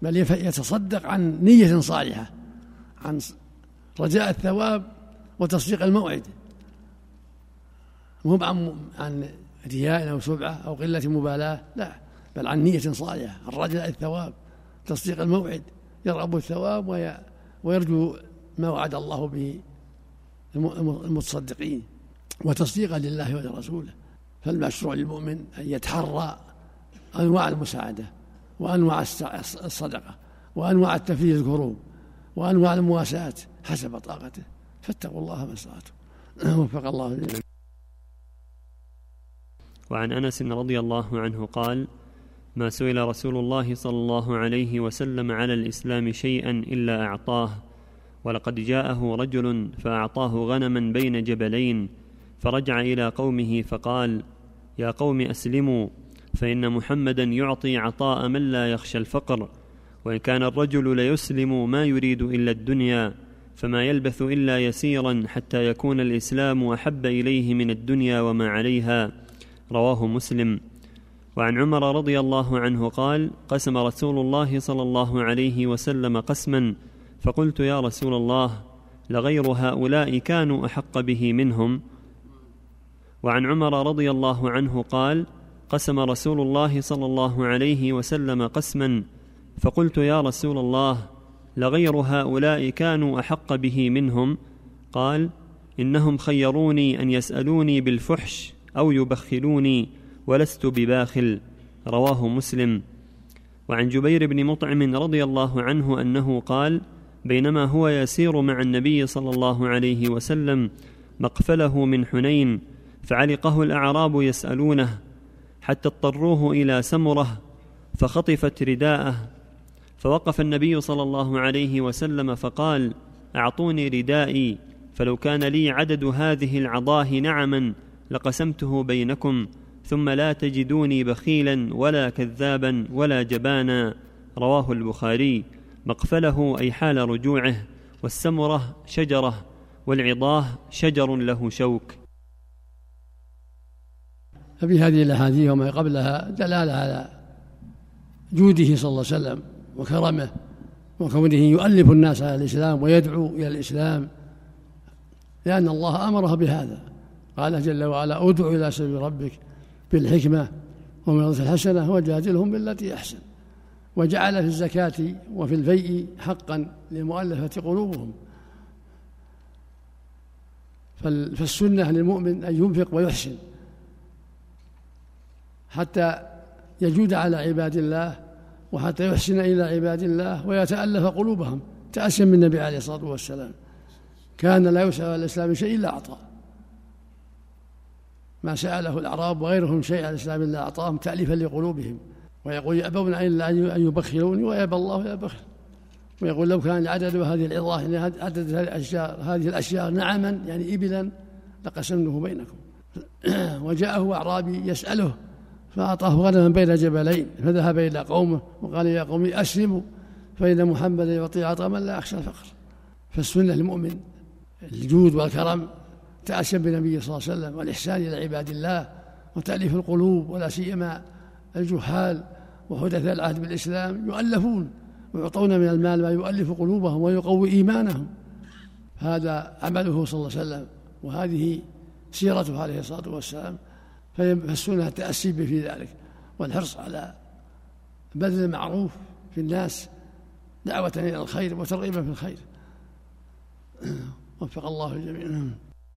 بل يتصدق عن نية صالحة عن رجاء الثواب وتصديق الموعد. مو عن عن رياء أو سبعة أو قلة مبالاة لا بل عن نية صالحة عن رجاء الثواب تصديق الموعد. يرغب الثواب ويرجو ما وعد الله به المتصدقين وتصديقا لله ولرسوله. فالمشروع للمؤمن أن يتحرى أنواع المساعدة وأنواع الصدقة وأنواع التفريج الكروب وأنواع المواساة حسب طاقته. فاتقوا الله ما وفق الله جميعا وعن أنس رضي الله عنه قال ما سئل رسول الله صلى الله عليه وسلم على الإسلام شيئا إلا أعطاه ولقد جاءه رجل فأعطاه غنما بين جبلين فرجع إلى قومه فقال يا قوم أسلموا فإن محمدا يعطي عطاء من لا يخشى الفقر وإن كان الرجل ليسلم ما يريد إلا الدنيا فما يلبث إلا يسيرا حتى يكون الإسلام أحب إليه من الدنيا وما عليها. رواه مسلم. وعن عمر رضي الله عنه قال قسم رسول الله صلى الله عليه وسلم قسما فقلت يا رسول الله لغير هؤلاء كانوا أحق به منهم؟ وعن عمر رضي الله عنه قال قسم رسول الله صلى الله عليه وسلم قسما فقلت يا رسول الله لغير هؤلاء كانوا أحق به منهم؟ قال إنهم خيروني أن يسألوني بالفحش أو يبخلوني ولست بباخل. رواه مسلم. وعن جبير بن مطعم رضي الله عنه أنه قال بينما هو يسير مع النبي صلى الله عليه وسلم مقفله من حنين فعلقه الأعراب يسألونه حتى اضطروه إلى سمرة فخطفت رداءه. فوقف النبي صلى الله عليه وسلم فقال أعطوني ردائي فلو كان لي عدد هذه العضاه نعما لقسمته بينكم ثم لا تجدوني بخيلا ولا كذابا ولا جبانا. رواه البخاري. مقفله أي حال رجوعه والسمرة شجرة والعضاه شجر له شوك. ففي هذه الأحاديث وما قبلها دلالة على جوده صلى الله عليه وسلم وكرمه وكونه يؤلف الناس على الإسلام ويدعو إلى الإسلام لأن الله أمره بهذا. قال جل وعلا ادع إلى سبيل ربك بالحكمة وموعظة الحسنة وجادلهم بالتي أحسن وجعل في الزكاة وفي الفيء حقا لمؤلفة قلوبهم. فالسنة للمؤمن أن ينفق ويحسن. حتى يجود على عباد الله وحتى يحسن إلى عباد الله ويتألف قلوبهم. تأسيا من النبي عليه الصلاة والسلام. كان لا يسأل الإسلام شيء إلا أعطى ما سأله الأعراب وغيرهم شيء على الإسلام إلا أعطاهم تأليفا لقلوبهم. ويقول يأبون إلا أن يبخلوني ويأبى الله يا بخل ويقول لو كان العدد هذه العظاه يعني عدد هذه الأشجار هذه الأشجار نعما يعني إبلا لقسمته بينكم. وجاءه أعرابي يسأله فأعطاه غنما بين جبلين فذهب إلى قومه وقال يا قوم أسلموا فإن محمدا يعطي عطاء من لا يخشى الفقر. فالسنة للمؤمن الجود والكرم تأسيا بالنبي صلى الله عليه وسلم والإحسان إلى عباد الله وتأليف القلوب ولا سيما الجهال وحدثاء العهد بالإسلام يؤلفون ويعطون من المال ما يؤلف قلوبهم ويقوي إيمانهم. هذا عمله صلى الله عليه وسلم وهذه سيرته عليه الصلاة والسلام. فالسنة التأسي به في ذلك. والحرص على بذل المعروف في الناس دعوة إلى الخير وترغيبا في الخير. وفق الله الجميع.